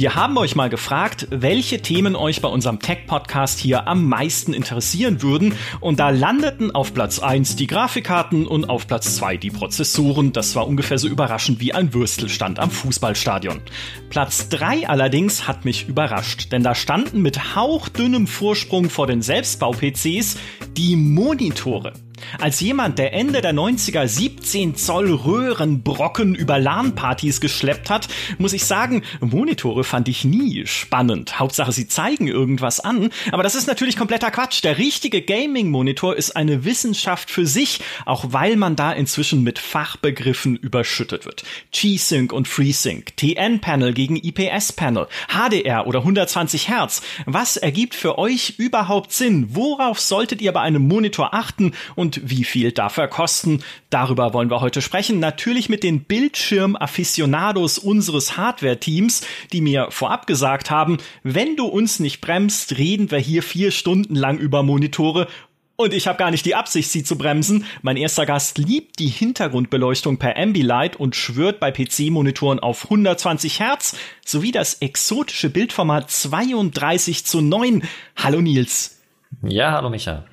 Wir haben euch mal gefragt, welche Themen euch bei unserem Tech-Podcast hier am meisten interessieren würden. Und da landeten auf Platz 1 die Grafikkarten und auf Platz 2 die Prozessoren. Das war ungefähr so überraschend wie ein Würstelstand am Fußballstadion. Platz 3 allerdings hat mich überrascht, denn da standen mit hauchdünnem Vorsprung vor den Selbstbau-PCs die Monitore. Als jemand, der Ende der 90er 17 Zoll Röhrenbrocken über LAN-Partys geschleppt hat, muss ich sagen, Monitore fand ich nie spannend. Hauptsache, sie zeigen irgendwas an. Aber das ist natürlich kompletter Quatsch. Der richtige Gaming-Monitor ist eine Wissenschaft für sich, auch weil man da inzwischen mit Fachbegriffen überschüttet wird. G-Sync und FreeSync, TN-Panel gegen IPS-Panel, HDR oder 120 Hertz. Was ergibt für euch überhaupt Sinn? Worauf solltet ihr bei einem Monitor achten und und wie viel darf er kosten? Darüber wollen wir heute sprechen. Natürlich mit den Bildschirm-Afficionados unseres Hardware-Teams, die mir vorab gesagt haben, wenn du uns nicht bremst, reden wir hier vier Stunden lang über Monitore und ich habe gar nicht die Absicht, sie zu bremsen. Mein erster Gast liebt die Hintergrundbeleuchtung per Ambilight und schwört bei PC-Monitoren auf 120 Hertz sowie das exotische Bildformat 32 zu 9. Hallo Nils. Ja, hallo Micha.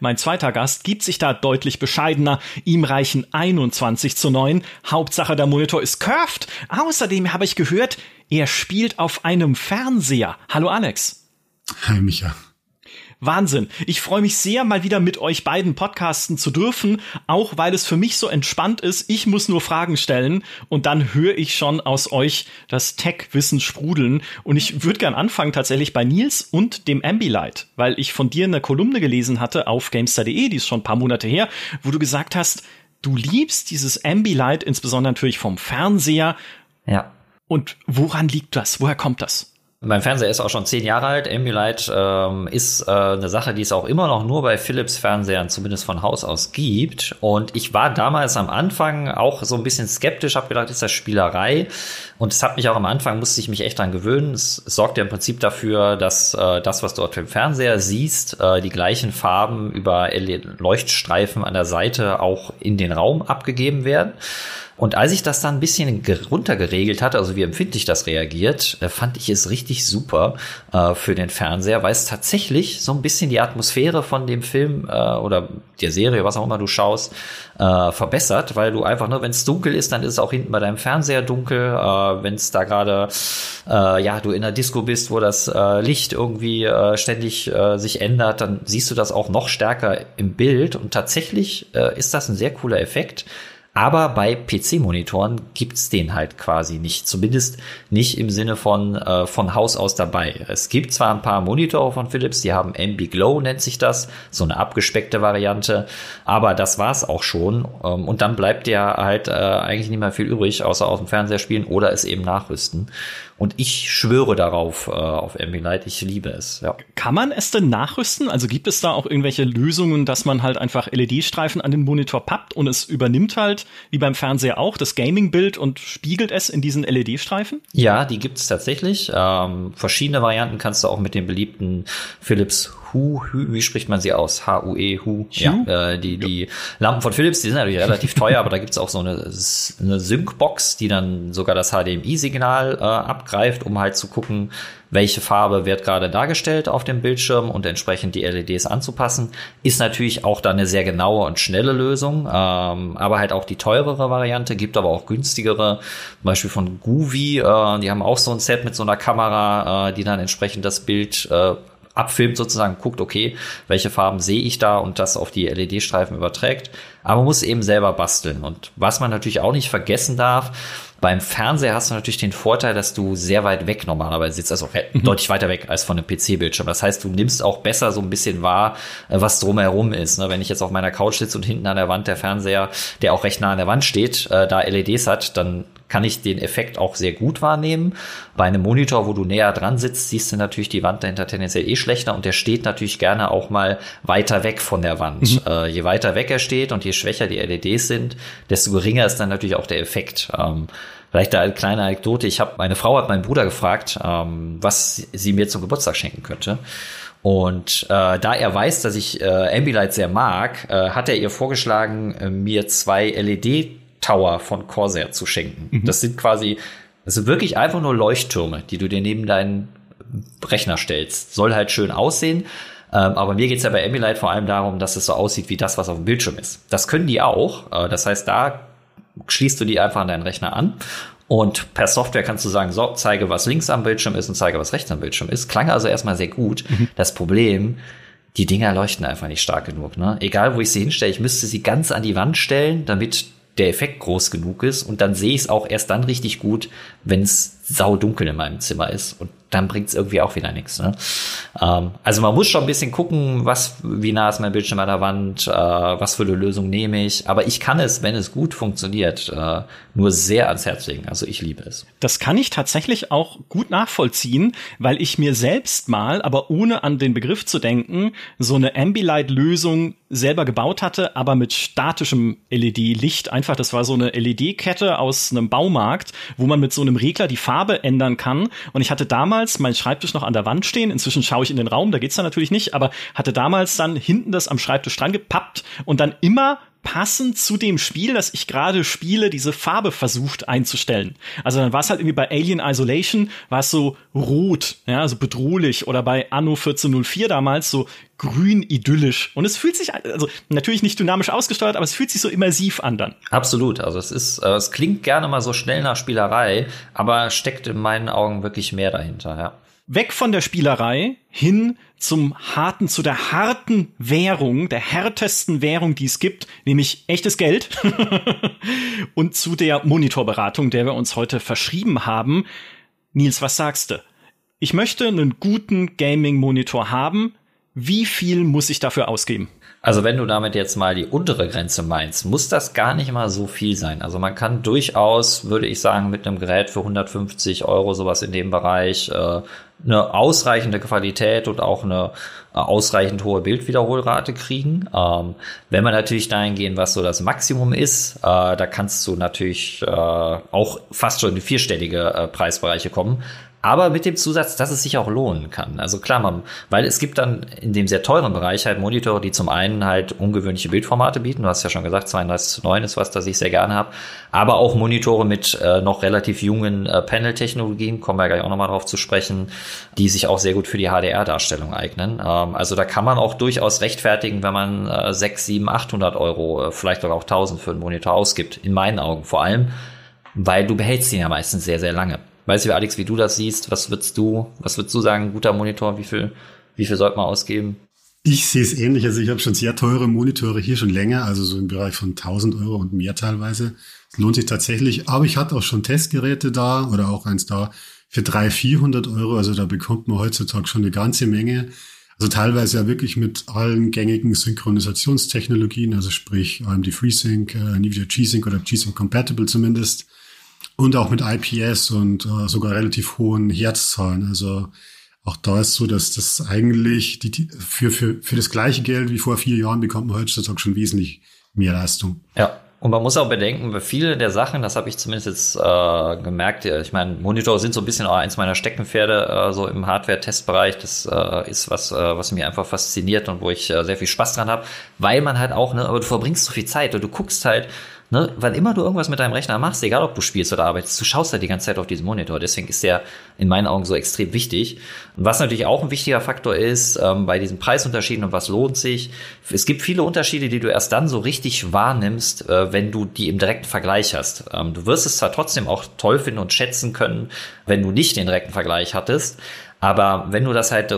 Mein zweiter Gast gibt sich da deutlich bescheidener. Ihm reichen 21 zu 9. Hauptsache der Monitor ist curved. Außerdem habe ich gehört, er spielt auf einem Fernseher. Hallo Alex. Hi Micha. Wahnsinn. Ich freue mich sehr, mal wieder mit euch beiden podcasten zu dürfen, auch weil es für mich so entspannt ist. Ich muss nur Fragen stellen und dann höre ich schon aus euch das Tech-Wissen sprudeln. Und ich würde gern anfangen tatsächlich bei Nils und dem Ambilight, weil ich von dir eine Kolumne gelesen hatte auf gamestar.de, die ist schon ein paar Monate her, wo du gesagt hast, du liebst dieses Ambilight, insbesondere natürlich vom Fernseher. Ja. Und woran liegt das? Woher kommt das? Mein Fernseher ist auch schon zehn Jahre alt. Ambilight ähm, ist äh, eine Sache, die es auch immer noch nur bei Philips Fernsehern zumindest von Haus aus gibt. Und ich war damals am Anfang auch so ein bisschen skeptisch, habe gedacht, ist das Spielerei? Und es hat mich auch am Anfang, musste ich mich echt dran gewöhnen. Es, es sorgt ja im Prinzip dafür, dass äh, das, was du auf dem Fernseher siehst, äh, die gleichen Farben über Leuchtstreifen an der Seite auch in den Raum abgegeben werden. Und als ich das dann ein bisschen runtergeregelt hatte, also wie empfindlich das reagiert, äh, fand ich es richtig super äh, für den Fernseher, weil es tatsächlich so ein bisschen die Atmosphäre von dem Film äh, oder der Serie, was auch immer du schaust, äh, verbessert, weil du einfach, ne, wenn es dunkel ist, dann ist es auch hinten bei deinem Fernseher dunkel. Äh, wenn es da gerade, äh, ja, du in der Disco bist, wo das äh, Licht irgendwie äh, ständig äh, sich ändert, dann siehst du das auch noch stärker im Bild. Und tatsächlich äh, ist das ein sehr cooler Effekt. Aber bei PC-Monitoren gibt's den halt quasi nicht. Zumindest nicht im Sinne von äh, von Haus aus dabei. Es gibt zwar ein paar Monitore von Philips, die haben MB Glow, nennt sich das, so eine abgespeckte Variante, aber das war's auch schon. Ähm, und dann bleibt ja halt äh, eigentlich nicht mehr viel übrig, außer aus dem Fernseher spielen oder es eben nachrüsten. Und ich schwöre darauf, äh, auf Ambilight. Ich liebe es. Ja. Kann man es denn nachrüsten? Also gibt es da auch irgendwelche Lösungen, dass man halt einfach LED-Streifen an den Monitor pappt und es übernimmt halt, wie beim Fernseher auch, das Gaming-Bild und spiegelt es in diesen LED-Streifen? Ja, die gibt es tatsächlich. Ähm, verschiedene Varianten kannst du auch mit dem beliebten Philips Hu, Hu, wie spricht man sie aus? H-U-E, Hu. Ja, äh, die, die Lampen von Philips, die sind natürlich relativ teuer, aber da gibt's auch so eine, eine Sync-Box, die dann sogar das HDMI-Signal äh, abgreift, um halt zu gucken, welche Farbe wird gerade dargestellt auf dem Bildschirm und entsprechend die LEDs anzupassen. Ist natürlich auch dann eine sehr genaue und schnelle Lösung, ähm, aber halt auch die teurere Variante, gibt aber auch günstigere, zum Beispiel von Guvi, äh, die haben auch so ein Set mit so einer Kamera, äh, die dann entsprechend das Bild äh, abfilmt sozusagen, guckt, okay, welche Farben sehe ich da und das auf die LED-Streifen überträgt. Aber man muss eben selber basteln. Und was man natürlich auch nicht vergessen darf, beim Fernseher hast du natürlich den Vorteil, dass du sehr weit weg normalerweise sitzt, also mhm. deutlich weiter weg als von einem PC-Bildschirm. Das heißt, du nimmst auch besser so ein bisschen wahr, äh, was drumherum ist. Ne? Wenn ich jetzt auf meiner Couch sitze und hinten an der Wand der Fernseher, der auch recht nah an der Wand steht, äh, da LEDs hat, dann kann ich den Effekt auch sehr gut wahrnehmen. Bei einem Monitor, wo du näher dran sitzt, siehst du natürlich die Wand dahinter tendenziell eh schlechter und der steht natürlich gerne auch mal weiter weg von der Wand. Mhm. Äh, je weiter weg er steht und je schwächer die LEDs sind, desto geringer ist dann natürlich auch der Effekt. Ähm, Vielleicht eine kleine Anekdote. Ich habe, meine Frau hat meinen Bruder gefragt, ähm, was sie mir zum Geburtstag schenken könnte. Und äh, da er weiß, dass ich äh, Ambilight sehr mag, äh, hat er ihr vorgeschlagen, äh, mir zwei LED Tower von Corsair zu schenken. Mhm. Das sind quasi Also wirklich einfach nur Leuchttürme, die du dir neben deinen Rechner stellst. Soll halt schön aussehen. Ähm, aber mir geht's ja bei Emulite vor allem darum, dass es so aussieht wie das, was auf dem Bildschirm ist. Das können die auch. Äh, das heißt, da schließt du die einfach an deinen Rechner an und per Software kannst du sagen, so, zeige, was links am Bildschirm ist und zeige, was rechts am Bildschirm ist. Klang also erstmal sehr gut. Mhm. Das Problem, die Dinger leuchten einfach nicht stark genug. Ne? Egal, wo ich sie hinstelle, ich müsste sie ganz an die Wand stellen, damit der Effekt groß genug ist. Und dann sehe ich es auch erst dann richtig gut, wenn es saudunkel in meinem Zimmer ist. Und dann bringt es irgendwie auch wieder nichts. Ne? Ähm, also man muss schon ein bisschen gucken, was, wie nah ist mein Bildschirm an der Wand, äh, was für eine Lösung nehme ich. Aber ich kann es, wenn es gut funktioniert, äh, nur sehr ans Herz legen. Also ich liebe es. Das kann ich tatsächlich auch gut nachvollziehen, weil ich mir selbst mal, aber ohne an den Begriff zu denken, so eine Ambilight-Lösung selber gebaut hatte, aber mit statischem LED-Licht. Einfach, das war so eine LED-Kette aus einem Baumarkt, wo man mit so einem Regler die Farbe ändern kann. Und ich hatte damals meinen Schreibtisch noch an der Wand stehen. Inzwischen schaue ich in den Raum, da geht's dann natürlich nicht, aber hatte damals dann hinten das am Schreibtisch dran gepappt und dann immer passend zu dem Spiel, das ich gerade spiele, diese Farbe versucht einzustellen. Also dann war es halt irgendwie bei Alien Isolation, war es so rot, ja, so bedrohlich oder bei Anno 1404 damals so grün idyllisch. Und es fühlt sich, also natürlich nicht dynamisch ausgesteuert, aber es fühlt sich so immersiv an dann. Absolut. Also es ist, äh, es klingt gerne mal so schnell nach Spielerei, aber steckt in meinen Augen wirklich mehr dahinter, ja. Weg von der Spielerei hin zum harten, zu der harten Währung, der härtesten Währung, die es gibt, nämlich echtes Geld. und zu der Monitorberatung, der wir uns heute verschrieben haben. Nils, was sagst du? Ich möchte einen guten Gaming-Monitor haben. Wie viel muss ich dafür ausgeben? Also wenn du damit jetzt mal die untere Grenze meinst, muss das gar nicht mal so viel sein. Also man kann durchaus, würde ich sagen, mit einem Gerät für 150 Euro sowas in dem Bereich äh, eine ausreichende Qualität und auch eine äh, ausreichend hohe Bildwiederholrate kriegen. Ähm, wenn man natürlich dahin gehen, was so das Maximum ist, äh, da kannst du natürlich äh, auch fast schon in vierstellige äh, Preisbereiche kommen aber mit dem Zusatz, dass es sich auch lohnen kann. Also klar, man, weil es gibt dann in dem sehr teuren Bereich halt Monitore, die zum einen halt ungewöhnliche Bildformate bieten. Du hast ja schon gesagt, 32 zu 9 ist was, das ich sehr gerne habe. Aber auch Monitore mit äh, noch relativ jungen äh, Panel-Technologien, kommen wir gleich auch nochmal drauf zu sprechen, die sich auch sehr gut für die HDR-Darstellung eignen. Ähm, also da kann man auch durchaus rechtfertigen, wenn man äh, 6, 7, 800 Euro, äh, vielleicht sogar auch 1000 für einen Monitor ausgibt. In meinen Augen vor allem, weil du behältst ihn ja meistens sehr, sehr lange. Weiß ich, Alex, wie du das siehst. Was würdest du, was würdest du sagen, guter Monitor? Wie viel, wie viel sollte man ausgeben? Ich sehe es ähnlich. Also ich habe schon sehr teure Monitore hier schon länger, also so im Bereich von 1000 Euro und mehr teilweise. Es lohnt sich tatsächlich. Aber ich hatte auch schon Testgeräte da oder auch eins da für 300, 400 Euro. Also da bekommt man heutzutage schon eine ganze Menge. Also teilweise ja wirklich mit allen gängigen Synchronisationstechnologien, also sprich AMD FreeSync, äh, NVIDIA G-Sync oder G-Sync Compatible zumindest und auch mit IPS und äh, sogar relativ hohen Herzzahlen. Also auch da ist so, dass das eigentlich die, für, für, für das gleiche Geld wie vor vier Jahren bekommt man heutzutage schon wesentlich mehr Leistung. Ja. Und man muss auch bedenken, viele der Sachen, das habe ich zumindest jetzt äh, gemerkt, ich meine, Monitore sind so ein bisschen auch eins meiner Steckenpferde, äh, so im Hardware-Testbereich. Das äh, ist was, äh, was mich einfach fasziniert und wo ich äh, sehr viel Spaß dran habe, weil man halt auch, ne, aber du verbringst so viel Zeit und du guckst halt, Ne? Weil immer du irgendwas mit deinem Rechner machst, egal ob du spielst oder arbeitest, du schaust halt die ganze Zeit auf diesen Monitor. Deswegen ist der in meinen Augen so extrem wichtig. Und was natürlich auch ein wichtiger Faktor ist, ähm, bei diesen Preisunterschieden und was lohnt sich, es gibt viele Unterschiede, die du erst dann so richtig wahrnimmst, äh, wenn du die im direkten Vergleich hast. Ähm, du wirst es zwar trotzdem auch toll finden und schätzen können, wenn du nicht den direkten Vergleich hattest, aber wenn du das halt,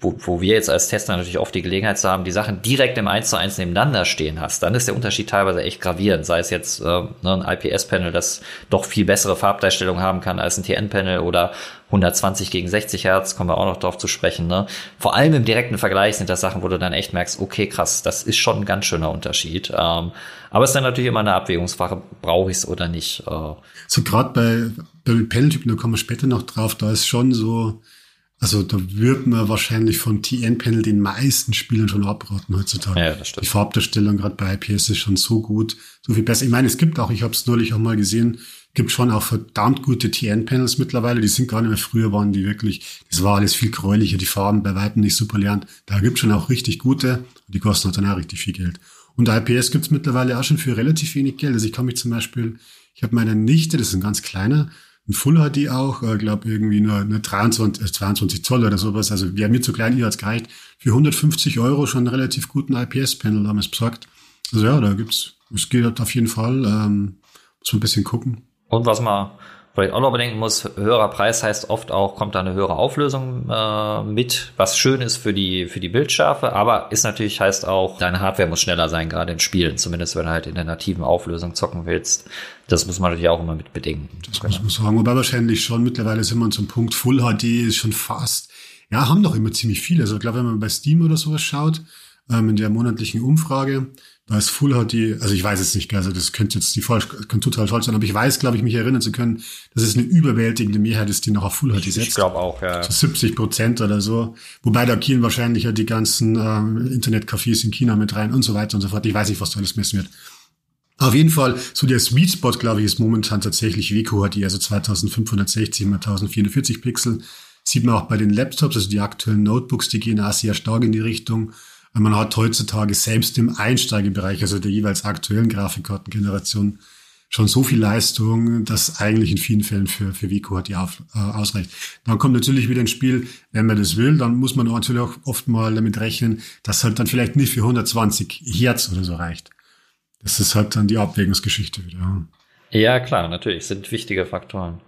wo, wo wir jetzt als Tester natürlich oft die Gelegenheit zu haben, die Sachen direkt im 1 zu 1 nebeneinander stehen hast, dann ist der Unterschied teilweise echt gravierend. Sei es jetzt äh, ne, ein IPS-Panel, das doch viel bessere Farbdarstellung haben kann als ein TN-Panel oder 120 gegen 60 Hertz, kommen wir auch noch drauf zu sprechen. Ne? Vor allem im direkten Vergleich sind das Sachen, wo du dann echt merkst, okay, krass, das ist schon ein ganz schöner Unterschied. Ähm, aber es ist dann natürlich immer eine Abwägungsfrage, brauche ich es oder nicht. Äh. So gerade bei, bei Panel-Typen, da kommen wir später noch drauf, da ist schon so, also da wird man wahrscheinlich von TN-Panel den meisten Spielen schon abraten heutzutage. Ja, das stimmt. Die Farbdarstellung gerade bei IPS ist schon so gut, so viel besser. Ich meine, es gibt auch, ich habe es neulich auch mal gesehen, gibt schon auch verdammt gute TN-Panels mittlerweile. Die sind gar nicht mehr früher waren die wirklich, das war alles viel gräulicher, die Farben bei weitem nicht super lernt. Da gibt schon auch richtig gute, die kosten halt dann auch richtig viel Geld. Und IPS gibt's mittlerweile auch schon für relativ wenig Geld. Also ich kann mich zum Beispiel, ich habe meine Nichte, das ist ein ganz kleiner, ein Full HD auch, äh, glaube irgendwie nur, eine 23, äh, 22 Zoll oder sowas. Also wäre mir zu klein, ihr hat's gereicht. Für 150 Euro schon einen relativ guten IPS-Panel damals besorgt. Also ja, da gibt's, es geht auf jeden Fall, ähm, muss man ein bisschen gucken. Und was man vielleicht auch noch bedenken muss, höherer Preis heißt oft auch, kommt da eine höhere Auflösung äh, mit, was schön ist für die, für die Bildschärfe, aber ist natürlich heißt auch, deine Hardware muss schneller sein, gerade in Spielen, zumindest wenn du halt in der nativen Auflösung zocken willst. Das muss man natürlich auch immer mit bedenken. Das muss man sagen, wobei wahrscheinlich schon, mittlerweile sind wir zum Punkt, Full HD ist schon fast, ja, haben doch immer ziemlich viele. Also ich glaube, wenn man bei Steam oder sowas schaut, ähm, in der monatlichen Umfrage, ist Full HD, also ich weiß es nicht, also das könnte jetzt die falsch, könnte total falsch sein, aber ich weiß, glaube ich, mich erinnern zu können, dass es eine überwältigende Mehrheit ist, die noch auf Full HD setzt. Ich glaube auch, ja. So 70 Prozent oder so. Wobei da gehen wahrscheinlich ja die ganzen ähm, Internetcafés in China mit rein und so weiter und so fort. Ich weiß nicht, was da alles messen wird. Auf jeden Fall, so der Sweet Spot, glaube ich, ist momentan tatsächlich WQHD, also 2560 mal 1044 Pixel. Sieht man auch bei den Laptops, also die aktuellen Notebooks, die gehen auch sehr stark in die Richtung. Man hat heutzutage selbst im Einsteigebereich, also der jeweils aktuellen Grafikkartengeneration, schon so viel Leistung, dass eigentlich in vielen Fällen für, für Vico hat die auf, äh, ausreicht. Dann kommt natürlich wieder ein Spiel, wenn man das will, dann muss man natürlich auch oft mal damit rechnen, dass halt dann vielleicht nicht für 120 Hertz oder so reicht. Das ist halt dann die Abwägungsgeschichte wieder. Ja, klar, natürlich, sind wichtige Faktoren.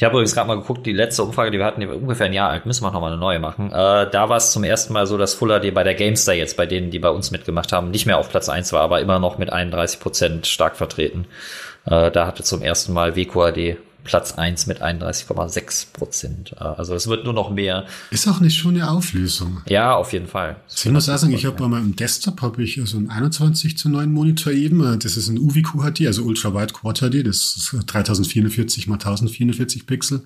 Ich habe übrigens gerade mal geguckt, die letzte Umfrage, die wir hatten, die war ungefähr ein Jahr alt, müssen wir noch mal eine neue machen. Äh, da war es zum ersten Mal so, dass Full HD bei der GameStar jetzt, bei denen, die bei uns mitgemacht haben, nicht mehr auf Platz eins war, aber immer noch mit 31 Prozent stark vertreten. Äh, da hatte zum ersten Mal WQAD Platz eins mit 31,6 Prozent. Äh, also es wird nur noch mehr. Ist auch nicht schon eine Auflösung. Ja, auf jeden Fall. Ich muss auch sagen, ich habe bei meinem Desktop habe ich so einen 21 zu 9 Monitor eben. Äh, das ist ein UVQHD, also Ultra Wide Quad HD. Das ist 3044 mal 1044 Pixel.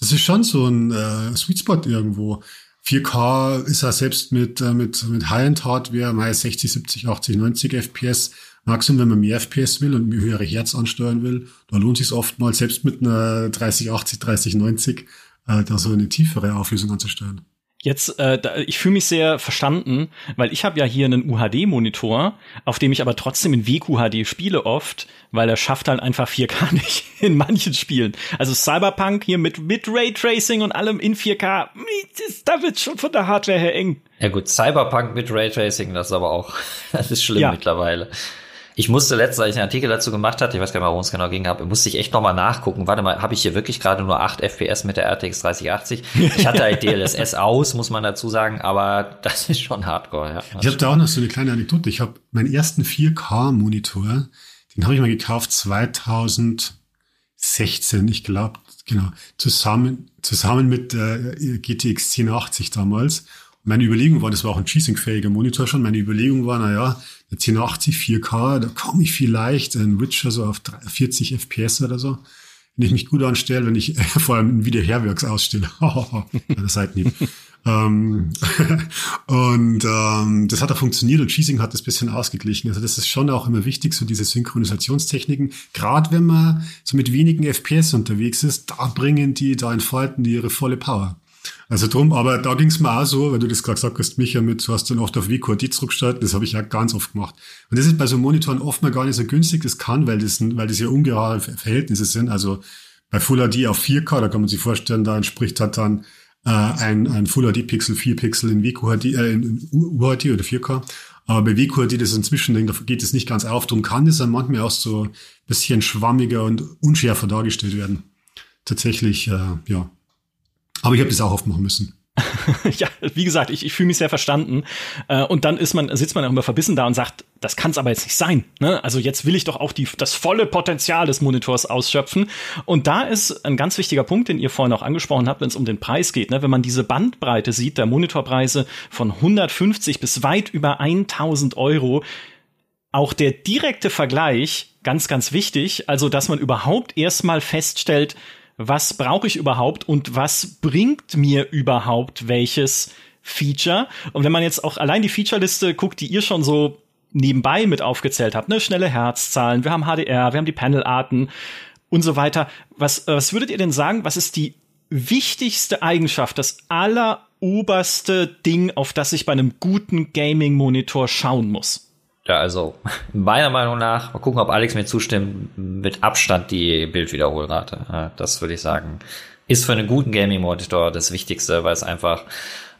Das ist schon so ein äh, Sweet Spot irgendwo. 4K ist er selbst mit, äh, mit, mit High-End-Hardware, mal 60, 70, 80, 90 FPS Maximum, wenn man mehr FPS will und höhere Herz ansteuern will, da lohnt sich oftmals selbst mit einer 3080, 3090 äh, da so eine tiefere Auflösung anzusteuern. Jetzt, äh, da, ich fühle mich sehr verstanden, weil ich habe ja hier einen UHD-Monitor, auf dem ich aber trotzdem in WQHD spiele oft, weil er schafft halt einfach 4K nicht in manchen Spielen. Also Cyberpunk hier mit, mit Raytracing und allem in 4K, da wird schon von der Hardware her eng. Ja gut, Cyberpunk mit Raytracing, das ist aber auch, das ist schlimm ja. mittlerweile. Ich musste letztens, als ich einen Artikel dazu gemacht hatte, ich weiß gar nicht worum es genau ging, habe, musste ich echt nochmal nachgucken. Warte mal, habe ich hier wirklich gerade nur 8 FPS mit der RTX 3080? Ich hatte halt DLSS aus, muss man dazu sagen, aber das ist schon Hardcore. Ja. Ich habe da auch noch so eine kleine Anekdote. Ich habe meinen ersten 4K-Monitor, den habe ich mal gekauft 2016, ich glaube, genau, zusammen zusammen mit äh, GTX 1080 damals. Meine Überlegung war, das war auch ein G-Sync-fähiger Monitor schon. Meine Überlegung war, na ja, 1080 4K, da komme ich vielleicht ein Witcher so auf 40 FPS oder so. Wenn ich mich gut anstelle, wenn ich äh, vor allem ein Videoherwerks ausstelle. das seid nie. ähm, und ähm, das hat auch funktioniert und Cheesing hat das bisschen ausgeglichen. Also das ist schon auch immer wichtig, so diese Synchronisationstechniken. Gerade wenn man so mit wenigen FPS unterwegs ist, da bringen die, da entfalten die ihre volle Power. Also drum, aber da ging es mir auch so, weil du das gerade gesagt hast, Micha, mit, du hast dann oft auf WQRT zurückgestartet, das habe ich ja ganz oft gemacht. Und das ist bei so Monitoren oft mal gar nicht so günstig, das kann, weil das, weil das ja ungerade Verhältnisse sind. Also bei Full HD auf 4K, da kann man sich vorstellen, da entspricht halt dann äh, ein, ein Full HD Pixel, 4 Pixel in WQHD, äh, in UHD oder 4K. Aber bei WQHD, das ist ein Zwischending, da geht es nicht ganz auf. Darum kann das dann manchmal auch so ein bisschen schwammiger und unschärfer dargestellt werden. Tatsächlich, äh, ja, aber ich habe das auch oft machen müssen. ja, wie gesagt, ich, ich fühle mich sehr verstanden. Äh, und dann ist man, sitzt man auch immer verbissen da und sagt, das kann es aber jetzt nicht sein. Ne? Also jetzt will ich doch auch die, das volle Potenzial des Monitors ausschöpfen. Und da ist ein ganz wichtiger Punkt, den ihr vorhin auch angesprochen habt, wenn es um den Preis geht. Ne? Wenn man diese Bandbreite sieht, der Monitorpreise von 150 bis weit über 1000 Euro, auch der direkte Vergleich, ganz, ganz wichtig, also dass man überhaupt erstmal feststellt, was brauche ich überhaupt und was bringt mir überhaupt welches Feature. Und wenn man jetzt auch allein die Featureliste guckt, die ihr schon so nebenbei mit aufgezählt habt, ne, schnelle Herzzahlen, wir haben HDR, wir haben die Panelarten und so weiter. Was, was würdet ihr denn sagen, was ist die wichtigste Eigenschaft, das alleroberste Ding, auf das ich bei einem guten Gaming-Monitor schauen muss? Ja, also meiner Meinung nach, mal gucken, ob Alex mir zustimmt, mit Abstand die Bildwiederholrate. Das würde ich sagen, ist für einen guten Gaming-Monitor das Wichtigste, weil es einfach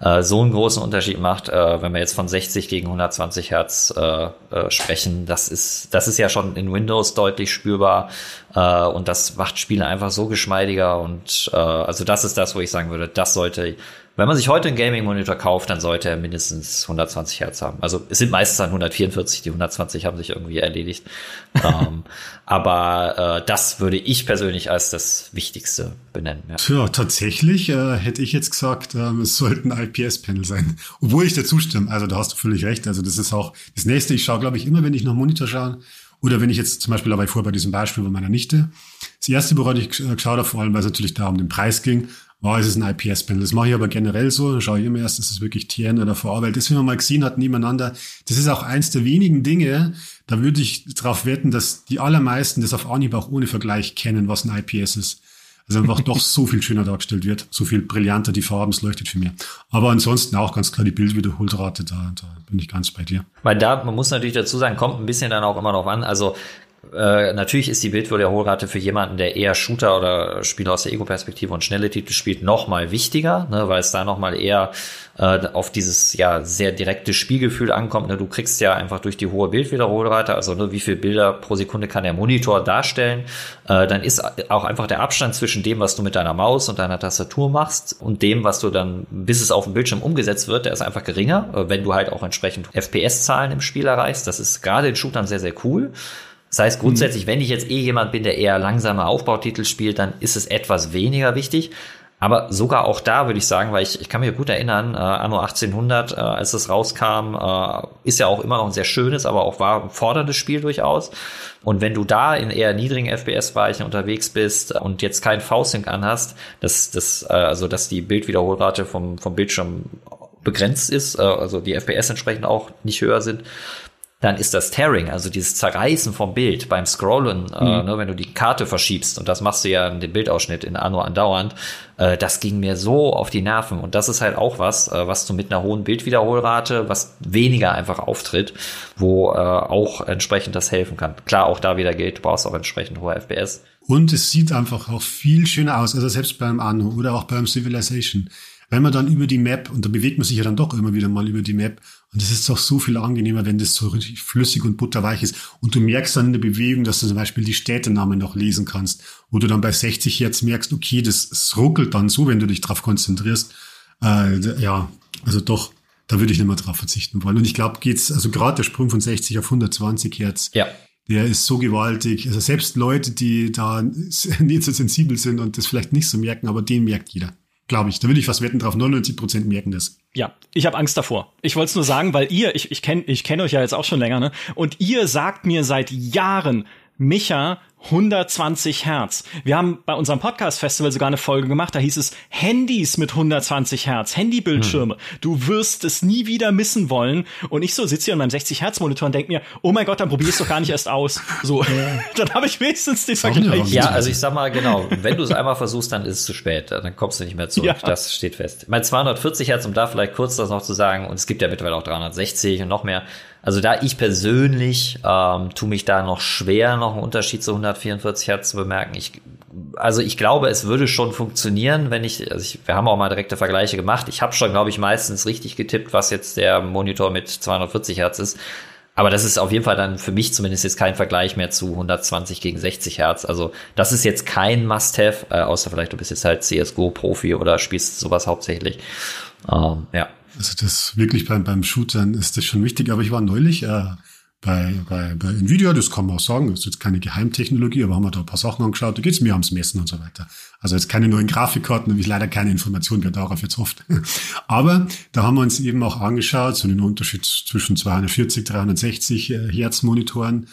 äh, so einen großen Unterschied macht, äh, wenn wir jetzt von 60 gegen 120 Hertz äh, äh, sprechen. Das ist, das ist ja schon in Windows deutlich spürbar äh, und das macht Spiele einfach so geschmeidiger und äh, also das ist das, wo ich sagen würde, das sollte wenn man sich heute einen Gaming-Monitor kauft, dann sollte er mindestens 120 Hertz haben. Also es sind meistens dann 144, die 120 haben sich irgendwie erledigt. ähm, aber äh, das würde ich persönlich als das Wichtigste benennen. Ja, Tja, tatsächlich äh, hätte ich jetzt gesagt, äh, es sollten IPS-Panel sein. Obwohl ich dazu stimme. Also da hast du völlig recht. Also das ist auch das nächste. Ich schaue, glaube ich, immer, wenn ich noch Monitor schaue, oder wenn ich jetzt zum Beispiel dabei vor bei diesem Beispiel von meiner Nichte. Das erste, worauf ich geschaut habe, vor allem, weil es natürlich da um den Preis ging, war, es ist ein IPS-Panel. Das mache ich aber generell so. Dann schaue ich immer erst, ist es wirklich TN oder VA, weil das, wie wir mal gesehen hatten, nebeneinander, das ist auch eins der wenigen Dinge, da würde ich darauf wetten, dass die allermeisten das auf Anhieb auch ohne Vergleich kennen, was ein IPS ist. Also einfach doch so viel schöner dargestellt wird, so viel brillanter die Farben, es leuchtet für mich. Aber ansonsten auch ganz klar die Bildwiederholrate, da, da bin ich ganz bei dir. Weil da, man muss natürlich dazu sagen, kommt ein bisschen dann auch immer noch an. Also äh, natürlich ist die Bildwiederholrate für jemanden, der eher Shooter oder Spiele aus der Ego-Perspektive und schnelle Titel spielt, noch mal wichtiger, ne, weil es da noch mal eher äh, auf dieses ja sehr direkte Spielgefühl ankommt. Ne? Du kriegst ja einfach durch die hohe Bildwiederholrate, also ne, wie viele Bilder pro Sekunde kann der Monitor darstellen, äh, dann ist auch einfach der Abstand zwischen dem, was du mit deiner Maus und deiner Tastatur machst und dem, was du dann, bis es auf dem Bildschirm umgesetzt wird, der ist einfach geringer, äh, wenn du halt auch entsprechend FPS-Zahlen im Spiel erreichst. Das ist gerade in Shootern sehr, sehr cool. Das heißt grundsätzlich, mhm. wenn ich jetzt eh jemand bin, der eher langsame Aufbautitel spielt, dann ist es etwas weniger wichtig. Aber sogar auch da würde ich sagen, weil ich, ich kann mich gut erinnern, äh, anno 1800, äh, als es rauskam, äh, ist ja auch immer noch ein sehr schönes, aber auch war ein forderndes Spiel durchaus. Und wenn du da in eher niedrigen FPS-Bereichen unterwegs bist und jetzt kein V-Sync anhast, dass, dass, äh, also dass die Bildwiederholrate vom, vom Bildschirm begrenzt ist, äh, also die FPS entsprechend auch nicht höher sind, dann ist das Tearing, also dieses Zerreißen vom Bild beim Scrollen, äh, mhm. äh, ne, wenn du die Karte verschiebst, und das machst du ja in dem Bildausschnitt in Anno andauernd, äh, das ging mir so auf die Nerven. Und das ist halt auch was, äh, was du mit einer hohen Bildwiederholrate, was weniger einfach auftritt, wo äh, auch entsprechend das helfen kann. Klar, auch da wieder gilt, du brauchst auch entsprechend hohe FPS. Und es sieht einfach auch viel schöner aus, also selbst beim Anno oder auch beim Civilization wenn man dann über die Map, und da bewegt man sich ja dann doch immer wieder mal über die Map, und das ist doch so viel angenehmer, wenn das so richtig flüssig und butterweich ist. Und du merkst dann in der Bewegung, dass du zum Beispiel die Städtenamen noch lesen kannst, wo du dann bei 60 Hertz merkst, okay, das, das ruckelt dann so, wenn du dich drauf konzentrierst. Äh, ja, also doch, da würde ich nicht mehr drauf verzichten wollen. Und ich glaube, geht's, also gerade der Sprung von 60 auf 120 Hertz, ja. der ist so gewaltig. Also selbst Leute, die da nicht so sensibel sind und das vielleicht nicht so merken, aber den merkt jeder. Glaube ich. Da würde ich fast wetten drauf. 99 Prozent merken das. Ja, ich habe Angst davor. Ich wollte es nur sagen, weil ihr, ich, ich kenne ich kenn euch ja jetzt auch schon länger, ne? Und ihr sagt mir seit Jahren, Micha, 120 Hertz. Wir haben bei unserem Podcast-Festival sogar eine Folge gemacht, da hieß es Handys mit 120 Hertz, Handybildschirme. Hm. Du wirst es nie wieder missen wollen. Und ich so sitze hier in meinem 60 Hertz Monitor und denk mir, oh mein Gott, dann probier es doch gar nicht erst aus. So, dann habe ich wenigstens den Vergleich. Ja, also ich sag mal genau, wenn du es einmal versuchst, dann ist es zu spät. Dann kommst du nicht mehr zurück. Ja. Das steht fest. Mein 240 Hertz, um da vielleicht kurz das noch zu sagen, und es gibt ja mittlerweile auch 360 und noch mehr. Also da ich persönlich ähm, tue mich da noch schwer, noch einen Unterschied zu 144 Hertz zu bemerken. Ich, also ich glaube, es würde schon funktionieren, wenn ich, also ich, wir haben auch mal direkte Vergleiche gemacht. Ich habe schon, glaube ich, meistens richtig getippt, was jetzt der Monitor mit 240 Hertz ist. Aber das ist auf jeden Fall dann für mich zumindest jetzt kein Vergleich mehr zu 120 gegen 60 Hertz. Also das ist jetzt kein Must-Have, äh, außer vielleicht du bist jetzt halt CSGO-Profi oder spielst sowas hauptsächlich. Ähm, ja. Also das wirklich beim, beim Shootern ist das schon wichtig. Aber ich war neulich äh, bei, bei, bei Nvidia, das kann man auch sagen, das ist jetzt keine Geheimtechnologie, aber haben wir da ein paar Sachen angeschaut, da geht's mir ums Messen und so weiter. Also jetzt keine neuen Grafikkarten, habe ich leider keine Informationen, wer darauf jetzt hofft. aber da haben wir uns eben auch angeschaut, so den Unterschied zwischen 240, 360 äh, Hertz Monitoren.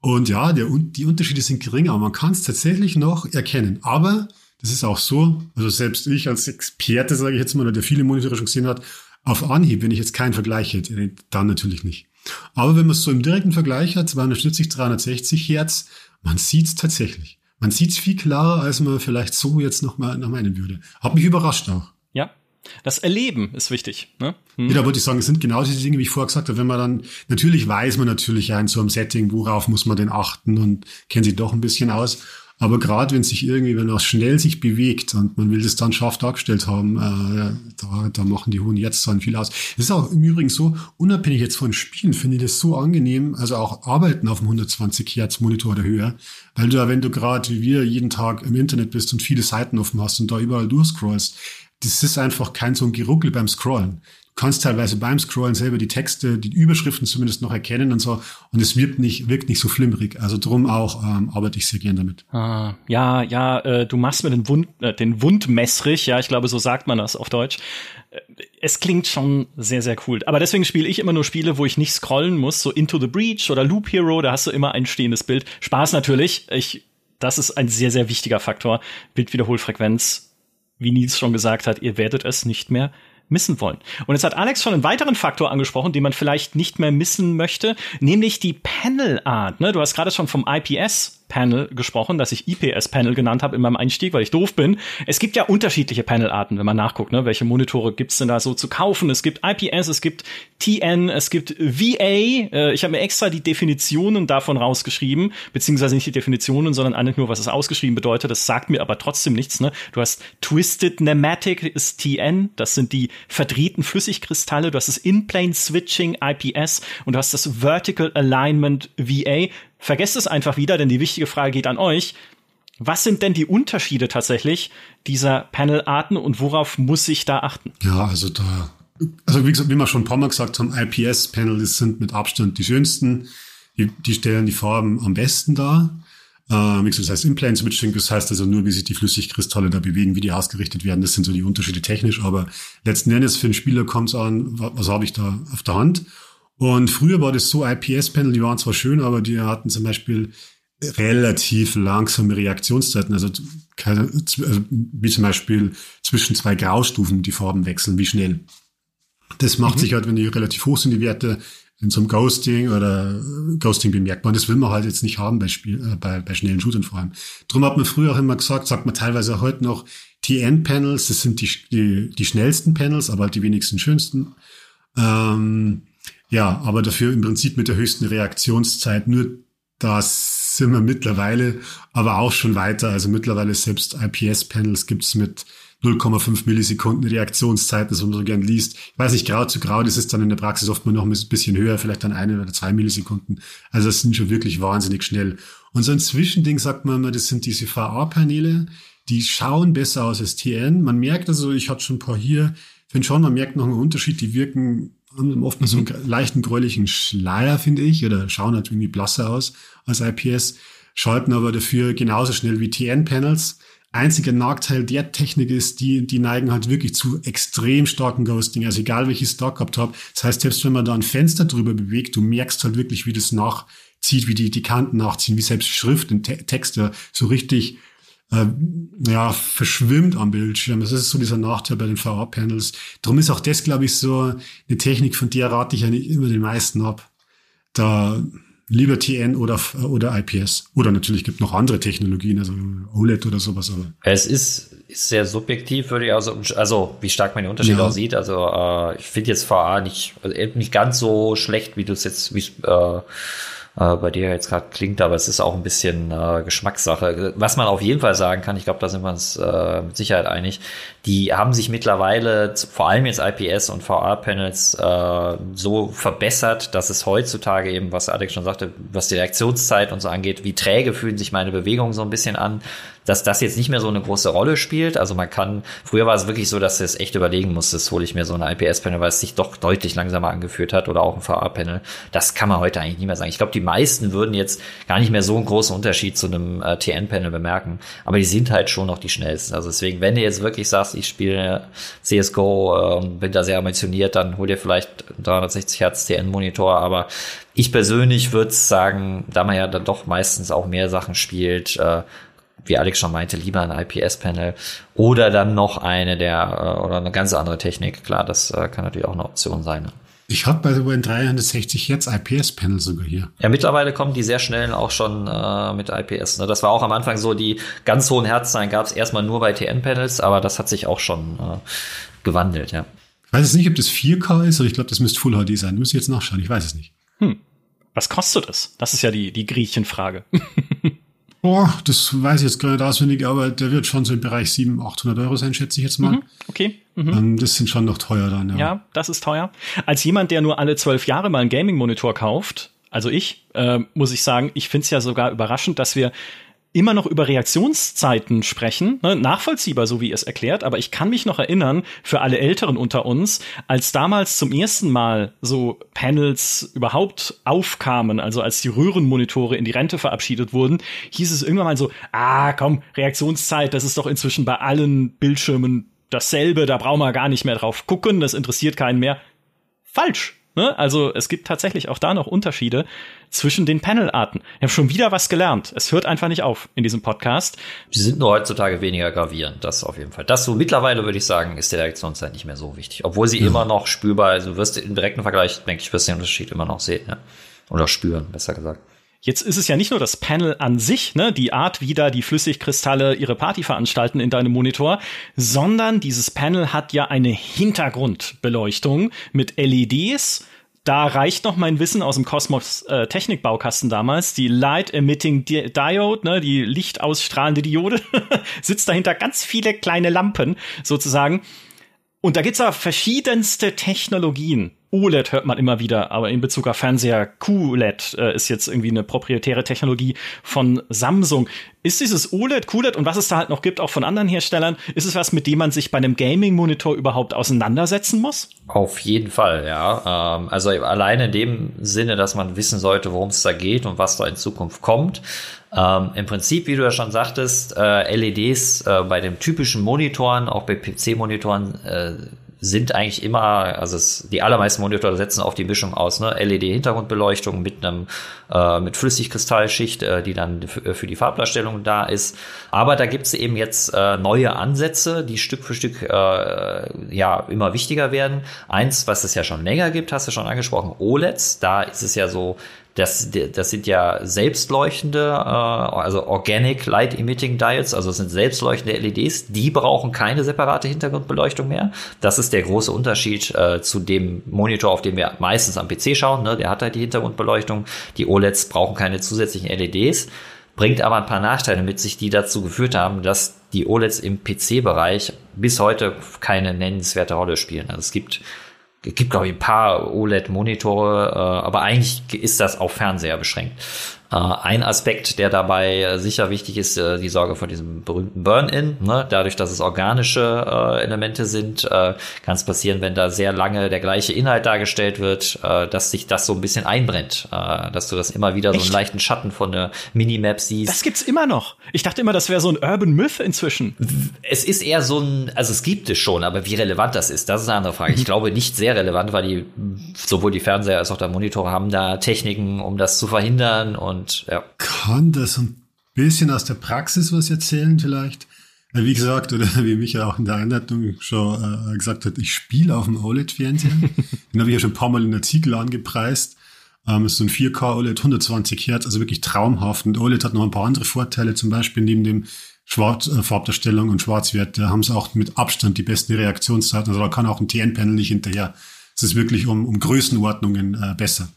Und ja, der, die Unterschiede sind gering, aber man kann es tatsächlich noch erkennen. Aber das ist auch so, also selbst ich als Experte, sage ich jetzt mal, der viele Monitore schon gesehen hat, auf Anhieb, wenn ich jetzt keinen Vergleich hätte, dann natürlich nicht. Aber wenn man es so im direkten Vergleich hat, 240, 360 Hertz, man sieht es tatsächlich. Man sieht es viel klarer, als man vielleicht so jetzt noch mal, noch meinen würde. Hat mich überrascht auch. Ja, Das Erleben ist wichtig. Ne? Hm. Ja, da würde ich sagen, es sind genau diese Dinge, wie ich vorher gesagt habe, wenn man dann, natürlich weiß man natürlich ja in so einem Setting, worauf muss man denn achten und kennt sich doch ein bisschen aus. Aber gerade wenn sich irgendwie, wenn er schnell sich bewegt und man will das dann scharf dargestellt haben, äh, da, da machen die hohen Jetztzahlen viel aus. Es ist auch im Übrigen so, unabhängig jetzt von Spielen, finde ich das so angenehm, also auch arbeiten auf dem 120 Hertz Monitor oder höher, weil du, wenn du gerade wie wir jeden Tag im Internet bist und viele Seiten offen hast und da überall durchscrollst, das ist einfach kein so ein Geruckel beim Scrollen kannst teilweise beim Scrollen selber die Texte, die Überschriften zumindest noch erkennen und so. Und es wirkt nicht, wirkt nicht so flimmerig. Also drum auch ähm, arbeite ich sehr gern damit. Ah, ja, ja, äh, du machst mir den Wund, äh, den Wund messrig. Ja, ich glaube, so sagt man das auf Deutsch. Äh, es klingt schon sehr, sehr cool. Aber deswegen spiele ich immer nur Spiele, wo ich nicht scrollen muss. So Into the Breach oder Loop Hero, da hast du immer ein stehendes Bild. Spaß natürlich. Ich, das ist ein sehr, sehr wichtiger Faktor. Bildwiederholfrequenz. Wie Nils schon gesagt hat, ihr werdet es nicht mehr missen wollen. Und jetzt hat Alex schon einen weiteren Faktor angesprochen, den man vielleicht nicht mehr missen möchte, nämlich die Panel Art. Ne? Du hast gerade schon vom IPS Panel gesprochen, das ich IPS-Panel genannt habe in meinem Einstieg, weil ich doof bin. Es gibt ja unterschiedliche Panel-Arten, wenn man nachguckt, ne? welche Monitore gibt's denn da so zu kaufen. Es gibt IPS, es gibt TN, es gibt VA. Äh, ich habe mir extra die Definitionen davon rausgeschrieben, beziehungsweise nicht die Definitionen, sondern eigentlich nur, was es ausgeschrieben bedeutet. Das sagt mir aber trotzdem nichts. Ne? Du hast Twisted Pneumatic ist TN, das sind die verdrehten Flüssigkristalle. Du hast das In-Plane Switching IPS und du hast das Vertical Alignment VA. Vergesst es einfach wieder, denn die wichtige Frage geht an euch. Was sind denn die Unterschiede tatsächlich dieser Panelarten und worauf muss ich da achten? Ja, also da, also wie gesagt, wie wir schon ein paar Mal gesagt haben, IPS-Panels sind mit Abstand die schönsten. Die, die stellen die Farben am besten dar. Äh, wie gesagt, das heißt Implane Switching, das heißt also nur, wie sich die Flüssigkristalle da bewegen, wie die ausgerichtet werden. Das sind so die Unterschiede technisch, aber letzten Endes für den Spieler kommt es an, was, was habe ich da auf der Hand. Und früher war das so, IPS-Panel, die waren zwar schön, aber die hatten zum Beispiel relativ langsame Reaktionszeiten, also, keine, also wie zum Beispiel zwischen zwei Graustufen die Farben wechseln, wie schnell. Das macht mhm. sich halt, wenn die relativ hoch sind, die Werte, in so einem Ghosting oder Ghosting bemerkbar. Und das will man halt jetzt nicht haben bei, Spiel, äh, bei, bei schnellen Shootern vor allem. Drum hat man früher auch immer gesagt, sagt man teilweise auch heute noch, TN-Panels, das sind die, die, die schnellsten Panels, aber halt die wenigsten schönsten. Ähm, ja, aber dafür im Prinzip mit der höchsten Reaktionszeit. Nur das sind wir mittlerweile, aber auch schon weiter. Also mittlerweile selbst IPS-Panels gibt's mit 0,5 Millisekunden Reaktionszeit, das man so gern liest. Ich weiß nicht, grau zu grau, das ist dann in der Praxis oft mal noch ein bisschen höher, vielleicht dann eine oder zwei Millisekunden. Also das sind schon wirklich wahnsinnig schnell. Und so ein Zwischending sagt man immer, das sind diese VA-Paneele, die schauen besser aus als TN. Man merkt also, ich hatte schon ein paar hier, finde schon, man merkt noch einen Unterschied, die wirken haben oft so einen leichten gräulichen Schleier, finde ich, oder schauen halt irgendwie blasser aus als IPS, schalten aber dafür genauso schnell wie TN-Panels. Einziger Nachteil der Technik ist, die, die neigen halt wirklich zu extrem starken Ghosting. Also egal welches Stock gehabt habe. Das heißt, selbst wenn man da ein Fenster drüber bewegt, du merkst halt wirklich, wie das nachzieht, wie die, die Kanten nachziehen, wie selbst Schrift und Te Texte so richtig äh, ja, verschwimmt am Bildschirm. Das ist so dieser Nachteil bei den VA-Panels. Darum ist auch das, glaube ich, so eine Technik, von der rate ich eigentlich immer den meisten ab. Da lieber TN oder, oder IPS. Oder natürlich gibt noch andere Technologien, also OLED oder sowas. Aber. Es ist, ist sehr subjektiv, würde ich also, also wie stark man den Unterschied ja. auch sieht. Also äh, ich finde jetzt VA nicht, also nicht ganz so schlecht, wie du es jetzt, wie äh, äh, bei dir jetzt gerade klingt, aber es ist auch ein bisschen äh, Geschmackssache. Was man auf jeden Fall sagen kann, ich glaube, da sind wir uns äh, mit Sicherheit einig, die haben sich mittlerweile, vor allem jetzt IPS und VR-Panels, äh, so verbessert, dass es heutzutage eben, was Alex schon sagte, was die Reaktionszeit und so angeht, wie träge fühlen sich meine Bewegungen so ein bisschen an, dass das jetzt nicht mehr so eine große Rolle spielt. Also man kann, früher war es wirklich so, dass du es echt überlegen musstest, hole ich mir so eine IPS-Panel, weil es sich doch deutlich langsamer angeführt hat oder auch ein VR-Panel. Das kann man heute eigentlich nicht mehr sagen. Ich glaube, die meisten würden jetzt gar nicht mehr so einen großen Unterschied zu einem äh, TN-Panel bemerken, aber die sind halt schon noch die schnellsten. Also deswegen, wenn du jetzt wirklich sagst, ich spiele CSGO und äh, bin da sehr ambitioniert, dann hol dir vielleicht 360 Hertz TN-Monitor, aber ich persönlich würde sagen, da man ja dann doch meistens auch mehr Sachen spielt, äh, wie Alex schon meinte, lieber ein IPS-Panel oder dann noch eine der äh, oder eine ganz andere Technik. Klar, das äh, kann natürlich auch eine Option sein. Ich habe bei so ein 360 Hertz IPS-Panel sogar hier. Ja, mittlerweile kommen die sehr schnell auch schon äh, mit IPS. Ne? Das war auch am Anfang so, die ganz hohen Herzzahlen gab es erstmal nur bei TN-Panels, aber das hat sich auch schon äh, gewandelt, ja. Ich weiß jetzt nicht, ob das 4K ist, aber ich glaube, das müsste Full HD sein. Muss ich jetzt nachschauen, ich weiß es nicht. Hm. Was kostet es? Das ist ja die, die Griechenfrage. Boah, das weiß ich jetzt gar nicht auswendig, aber der wird schon so im Bereich 700, 800 Euro sein, schätze ich jetzt mal. Mhm, okay. Mhm. Ähm, das sind schon noch teuer dann, ja. Ja, das ist teuer. Als jemand, der nur alle zwölf Jahre mal einen Gaming-Monitor kauft, also ich, äh, muss ich sagen, ich finde es ja sogar überraschend, dass wir immer noch über Reaktionszeiten sprechen, ne? nachvollziehbar, so wie ihr es erklärt, aber ich kann mich noch erinnern, für alle Älteren unter uns, als damals zum ersten Mal so Panels überhaupt aufkamen, also als die Röhrenmonitore in die Rente verabschiedet wurden, hieß es irgendwann mal so, ah, komm, Reaktionszeit, das ist doch inzwischen bei allen Bildschirmen dasselbe, da brauchen wir gar nicht mehr drauf gucken, das interessiert keinen mehr. Falsch. Ne? Also es gibt tatsächlich auch da noch Unterschiede zwischen den Panelarten. Ich habe schon wieder was gelernt. Es hört einfach nicht auf in diesem Podcast. Sie sind nur heutzutage weniger gravierend, das auf jeden Fall. Das so mittlerweile würde ich sagen, ist die Reaktionszeit nicht mehr so wichtig. Obwohl sie ja. immer noch spürbar, also wirst du im direkten Vergleich, denke ich, wirst du den Unterschied immer noch sehen. Ja? Oder spüren, besser gesagt. Jetzt ist es ja nicht nur das Panel an sich, ne, die Art, wie da die Flüssigkristalle ihre Party veranstalten in deinem Monitor, sondern dieses Panel hat ja eine Hintergrundbeleuchtung mit LEDs. Da reicht noch mein Wissen aus dem Cosmos äh, Technikbaukasten damals. Die Light Emitting Diode, ne, die lichtausstrahlende Diode, sitzt dahinter ganz viele kleine Lampen sozusagen. Und da gibt's aber verschiedenste Technologien. OLED hört man immer wieder, aber in Bezug auf Fernseher QLED äh, ist jetzt irgendwie eine proprietäre Technologie von Samsung. Ist dieses OLED, QLED und was es da halt noch gibt, auch von anderen Herstellern, ist es was, mit dem man sich bei einem Gaming-Monitor überhaupt auseinandersetzen muss? Auf jeden Fall, ja. Ähm, also alleine in dem Sinne, dass man wissen sollte, worum es da geht und was da in Zukunft kommt. Ähm, Im Prinzip, wie du ja schon sagtest, äh, LEDs äh, bei den typischen Monitoren, auch bei PC-Monitoren, äh, sind eigentlich immer, also es, die allermeisten Monitore setzen auf die Mischung aus, ne? LED-Hintergrundbeleuchtung mit einem äh, mit Flüssigkristallschicht, äh, die dann für die Farbdarstellung da ist. Aber da gibt es eben jetzt äh, neue Ansätze, die Stück für Stück äh, ja immer wichtiger werden. Eins, was es ja schon länger gibt, hast du schon angesprochen, OLEDs. Da ist es ja so, das, das sind ja selbstleuchtende, äh, also Organic Light Emitting Diodes, also es sind selbstleuchtende LEDs, die brauchen keine separate Hintergrundbeleuchtung mehr. Das ist der große Unterschied äh, zu dem Monitor, auf dem wir meistens am PC schauen. Ne? Der hat halt die Hintergrundbeleuchtung. Die OLEDs brauchen keine zusätzlichen LEDs, bringt aber ein paar Nachteile mit sich, die dazu geführt haben, dass die OLEDs im PC-Bereich bis heute keine nennenswerte Rolle spielen. Also es gibt gibt, glaube ich, ein paar OLED-Monitore, äh, aber eigentlich ist das auf Fernseher beschränkt. Äh, ein Aspekt, der dabei äh, sicher wichtig ist, äh, die Sorge vor diesem berühmten Burn-in. Ne? Dadurch, dass es organische Elemente sind, kann es passieren, wenn da sehr lange der gleiche Inhalt dargestellt wird, dass sich das so ein bisschen einbrennt, dass du das immer wieder Echt? so einen leichten Schatten von der Minimap siehst. Das gibt's immer noch. Ich dachte immer, das wäre so ein Urban Myth inzwischen. Es ist eher so ein, also es gibt es schon, aber wie relevant das ist, das ist eine andere Frage. Ich glaube nicht sehr relevant, weil die sowohl die Fernseher als auch der Monitor haben da Techniken, um das zu verhindern und und ja. Kann das ein bisschen aus der Praxis was erzählen vielleicht? Wie gesagt, oder wie Micha auch in der Einleitung schon äh, gesagt hat, ich spiele auf dem OLED-Fernseher. Den habe ich ja schon ein paar Mal in Artikel angepreist. Ähm, ist so ein 4K OLED, 120 Hertz, also wirklich traumhaft. Und OLED hat noch ein paar andere Vorteile, zum Beispiel neben dem Schwarz, äh, Farbdarstellung und Schwarzwert, da haben sie auch mit Abstand die besten Reaktionszeiten. Also da kann auch ein TN-Panel nicht hinterher. Es ist wirklich um, um Größenordnungen äh, besser.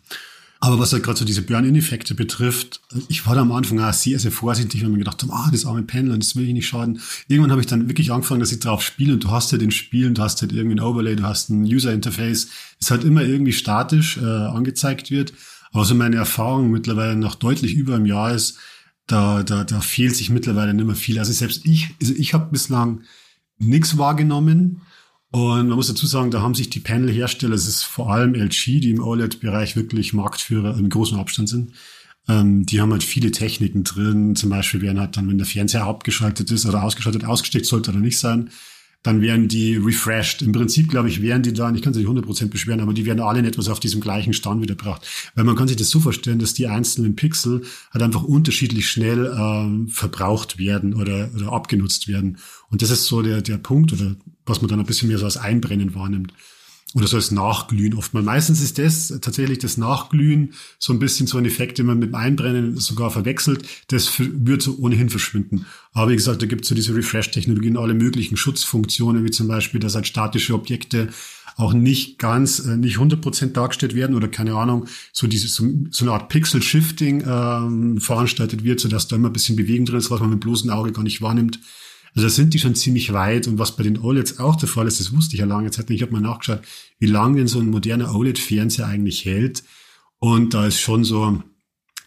Aber was halt gerade so diese Burn-in-Effekte betrifft, ich war da am Anfang auch sehr, sehr vorsichtig, weil mir gedacht habe, ah, das arme Panel, das will ich nicht schaden. Irgendwann habe ich dann wirklich angefangen, dass ich drauf spiele und du hast halt in Spielen, du hast halt irgendwie ein Overlay, du hast ein User-Interface, das halt immer irgendwie statisch äh, angezeigt wird. Aber so meine Erfahrung mittlerweile nach deutlich über einem Jahr ist, da, da, da fehlt sich mittlerweile nicht mehr viel. Also selbst ich, also ich habe bislang nichts wahrgenommen, und man muss dazu sagen, da haben sich die Panel-Hersteller, es ist vor allem LG, die im OLED-Bereich wirklich Marktführer im großen Abstand sind. Ähm, die haben halt viele Techniken drin. Zum Beispiel werden halt dann, wenn der Fernseher abgeschaltet ist oder ausgeschaltet, ausgesteckt sollte oder nicht sein, dann werden die refreshed. Im Prinzip, glaube ich, wären die dann, ich kann sie nicht 100% beschweren, aber die werden alle in etwas auf diesem gleichen Stand wiedergebracht. Weil man kann sich das so vorstellen, dass die einzelnen Pixel halt einfach unterschiedlich schnell ähm, verbraucht werden oder, oder abgenutzt werden. Und das ist so der, der Punkt oder was man dann ein bisschen mehr so als Einbrennen wahrnimmt. oder so das Nachglühen oftmal. Meistens ist das tatsächlich das Nachglühen so ein bisschen so ein Effekt, den man mit dem Einbrennen sogar verwechselt. Das wird so ohnehin verschwinden. Aber wie gesagt, da gibt es so diese Refresh-Technologien, alle möglichen Schutzfunktionen, wie zum Beispiel, dass halt statische Objekte auch nicht ganz, äh, nicht 100% dargestellt werden oder keine Ahnung, so dieses, so, so eine Art Pixel-Shifting ähm, veranstaltet wird, sodass da immer ein bisschen Bewegung drin ist, was man mit bloßem Auge gar nicht wahrnimmt. Also da sind die schon ziemlich weit. Und was bei den OLEDs auch der Fall ist, das wusste ich ja lange Zeit nicht. Ich habe mal nachgeschaut, wie lange denn so ein moderner OLED-Fernseher eigentlich hält. Und da ist schon so,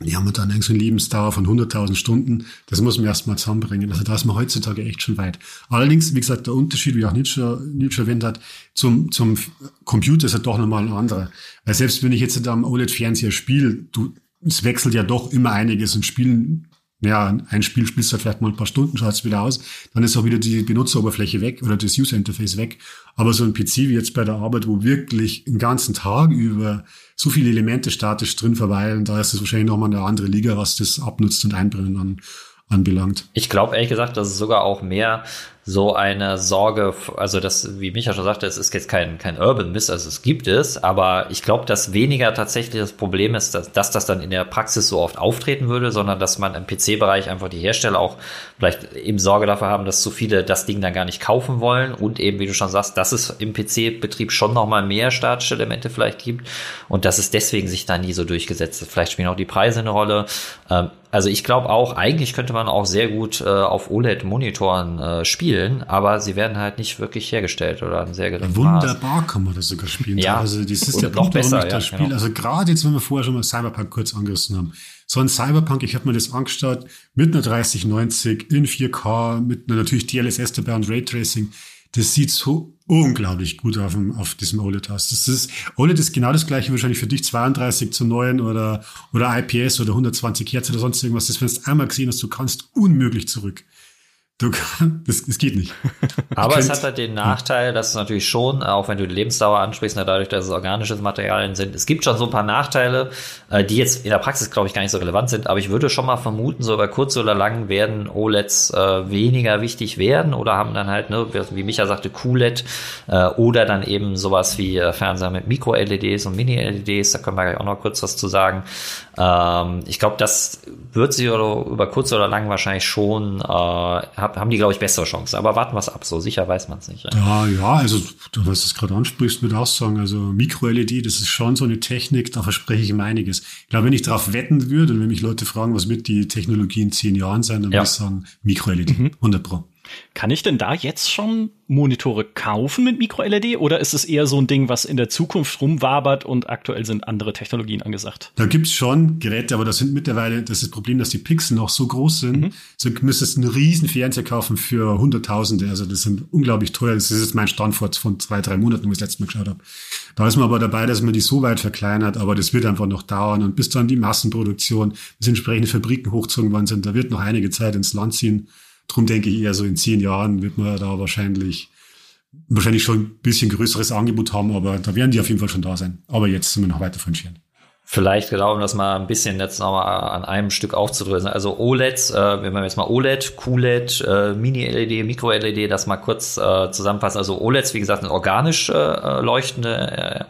die haben dann so eine Lebensdauer von 100.000 Stunden. Das muss man erstmal zusammenbringen. Also da ist man heutzutage echt schon weit. Allerdings, wie gesagt, der Unterschied, wie auch Nietzsche, Nietzsche erwähnt hat, zum, zum Computer ist ja doch nochmal ein anderer. Weil selbst wenn ich jetzt am OLED-Fernseher spiele, du, es wechselt ja doch immer einiges und Spielen ja, ein Spiel spielst du vielleicht mal ein paar Stunden, schaltest wieder aus, dann ist auch wieder die Benutzeroberfläche weg oder das User Interface weg. Aber so ein PC wie jetzt bei der Arbeit, wo wirklich den ganzen Tag über so viele Elemente statisch drin verweilen, da ist es wahrscheinlich nochmal eine andere Liga, was das abnutzt und einbrennen an, anbelangt. Ich glaube ehrlich gesagt, dass es sogar auch mehr so eine Sorge, also das, wie Micha schon sagte, es ist jetzt kein, kein Urban Mist, also es gibt es, aber ich glaube, dass weniger tatsächlich das Problem ist, dass, dass das dann in der Praxis so oft auftreten würde, sondern dass man im PC-Bereich einfach die Hersteller auch vielleicht eben Sorge dafür haben, dass zu viele das Ding dann gar nicht kaufen wollen und eben, wie du schon sagst, dass es im PC-Betrieb schon nochmal mehr statische Elemente vielleicht gibt und dass es deswegen sich da nie so durchgesetzt hat. Vielleicht spielen auch die Preise eine Rolle. Ähm, also ich glaube auch, eigentlich könnte man auch sehr gut äh, auf OLED-Monitoren äh, spielen, aber sie werden halt nicht wirklich hergestellt oder ein sehr geringen Wunderbar Maß. kann man das sogar spielen. Ja, also das ist der noch Punkt, besser, warum ich das ja, Spiel, genau. also gerade jetzt, wenn wir vorher schon mal Cyberpunk kurz angerissen haben, so ein Cyberpunk, ich habe mir das angeschaut, mit einer 3090 in 4K, mit einer natürlich DLSS dabei und Raytracing, das sieht so unglaublich gut auf, dem, auf diesem OLED aus. Das ist, OLED ist genau das gleiche wahrscheinlich für dich 32 zu 9 oder, oder IPS oder 120 Hertz oder sonst irgendwas. Das, wenn du es einmal gesehen hast, du kannst unmöglich zurück. Du das, das geht nicht. Aber es hat halt den Nachteil, dass es natürlich schon, auch wenn du die Lebensdauer ansprichst, na, dadurch, dass es organische Materialien sind, es gibt schon so ein paar Nachteile, äh, die jetzt in der Praxis, glaube ich, gar nicht so relevant sind, aber ich würde schon mal vermuten, so über kurz oder lang werden OLEDs äh, weniger wichtig werden oder haben dann halt, ne, wie Micha sagte, QLED äh, oder dann eben sowas wie äh, Fernseher mit Mikro-LEDs und Mini-LEDs, da können wir gleich auch noch kurz was zu sagen. Ähm, ich glaube, das wird sie oder über kurz oder lang wahrscheinlich schon, äh, hab, haben die, glaube ich, bessere Chancen. Aber warten wir es ab, so sicher weiß man es nicht. Ja. Ja, ja, also du, was du es gerade ansprichst, würde auch sagen, also Micro-LED, das ist schon so eine Technik, da verspreche ich ihm einiges. Ich glaube, wenn ich darauf wetten würde und wenn mich Leute fragen, was wird die Technologie in zehn Jahren sein, dann Ja. würde ich sagen Micro-LED, 100 Pro. Kann ich denn da jetzt schon Monitore kaufen mit Micro-LED oder ist es eher so ein Ding, was in der Zukunft rumwabert und aktuell sind andere Technologien angesagt? Da gibt's schon Geräte, aber das sind mittlerweile, das ist das Problem, dass die Pixel noch so groß sind. So müsstest einen riesen Fernseher kaufen für Hunderttausende. Also das sind unglaublich teuer. Das ist jetzt mein Stand vor von zwei, drei Monaten, wo ich das letzte Mal geschaut habe. Da ist man aber dabei, dass man die so weit verkleinert, aber das wird einfach noch dauern. Und bis dann die Massenproduktion, bis entsprechende Fabriken hochgezogen worden sind, da wird noch einige Zeit ins Land ziehen. Drum denke ich eher so in zehn Jahren wird man da wahrscheinlich wahrscheinlich schon ein bisschen größeres Angebot haben, aber da werden die auf jeden Fall schon da sein. Aber jetzt sind wir noch weiter von Scheren. Vielleicht genau, um das mal ein bisschen jetzt nochmal an einem Stück aufzudröseln. Also OLEDs, äh, wenn wir jetzt mal OLED, QLED, äh, Mini-LED, Micro-LED, das mal kurz äh, zusammenfassen. Also OLEDs, wie gesagt, sind organisch äh, leuchtende